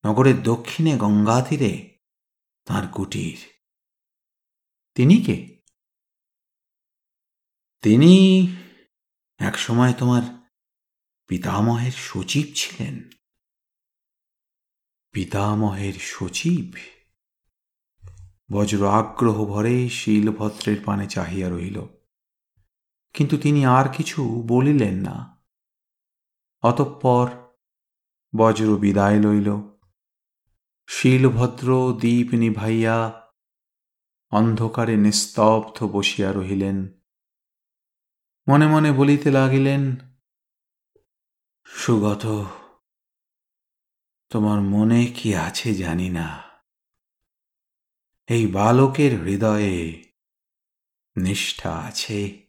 নগরের দক্ষিণে গঙ্গা তীরে তাঁর কুটির। তিনি কে? তিনি একসময় তোমার পিতামহের সচিব ছিলেন। পিতামহের সচিব? বজ্র আগ্রহ ভরে শিলভদ্রের পানে চাহিয়া রহিল। কিন্তু তিনি আর কিছু বলিলেন না। অতঃপর বজ্র বিদায় লইল। শিলভদ্র দ্বীপ নিভাইয়া অন্ধকারে নিস্তব্ধ বসিয়া রহিলেন। মনে মনে বলিতে লাগিলেন, সুগত, তোমার মনে কি আছে জানি না। এই বালকের হৃদয়ে নিষ্ঠা আছে,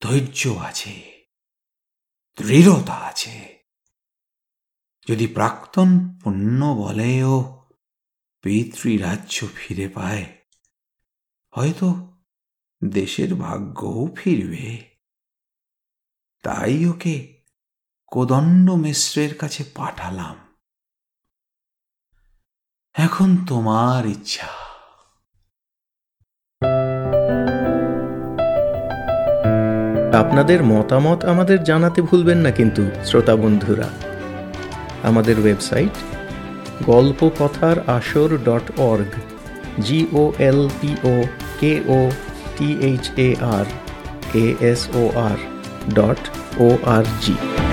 ধৈর্য আছে, দৃঢ়তা আছে। যদি প্রাক্তন পুণ্য বলেও পিতৃরাজ্য ফিরে পায়, হয়তো দেশের ভাগ্যও ফিরবে। তাই ওকে কোদণ্ড মিশ্রের কাছে পাঠালাম। এখন তোমার ইচ্ছা।
আপনাদের মতামত আমাদের জানাতে ভুলবেন না কিন্তু, শ্রোতা বন্ধুরা। আমাদের ওয়েবসাইট গল্প কথার আসর dot org G O L P O K O T H A R A S O R dot O R G.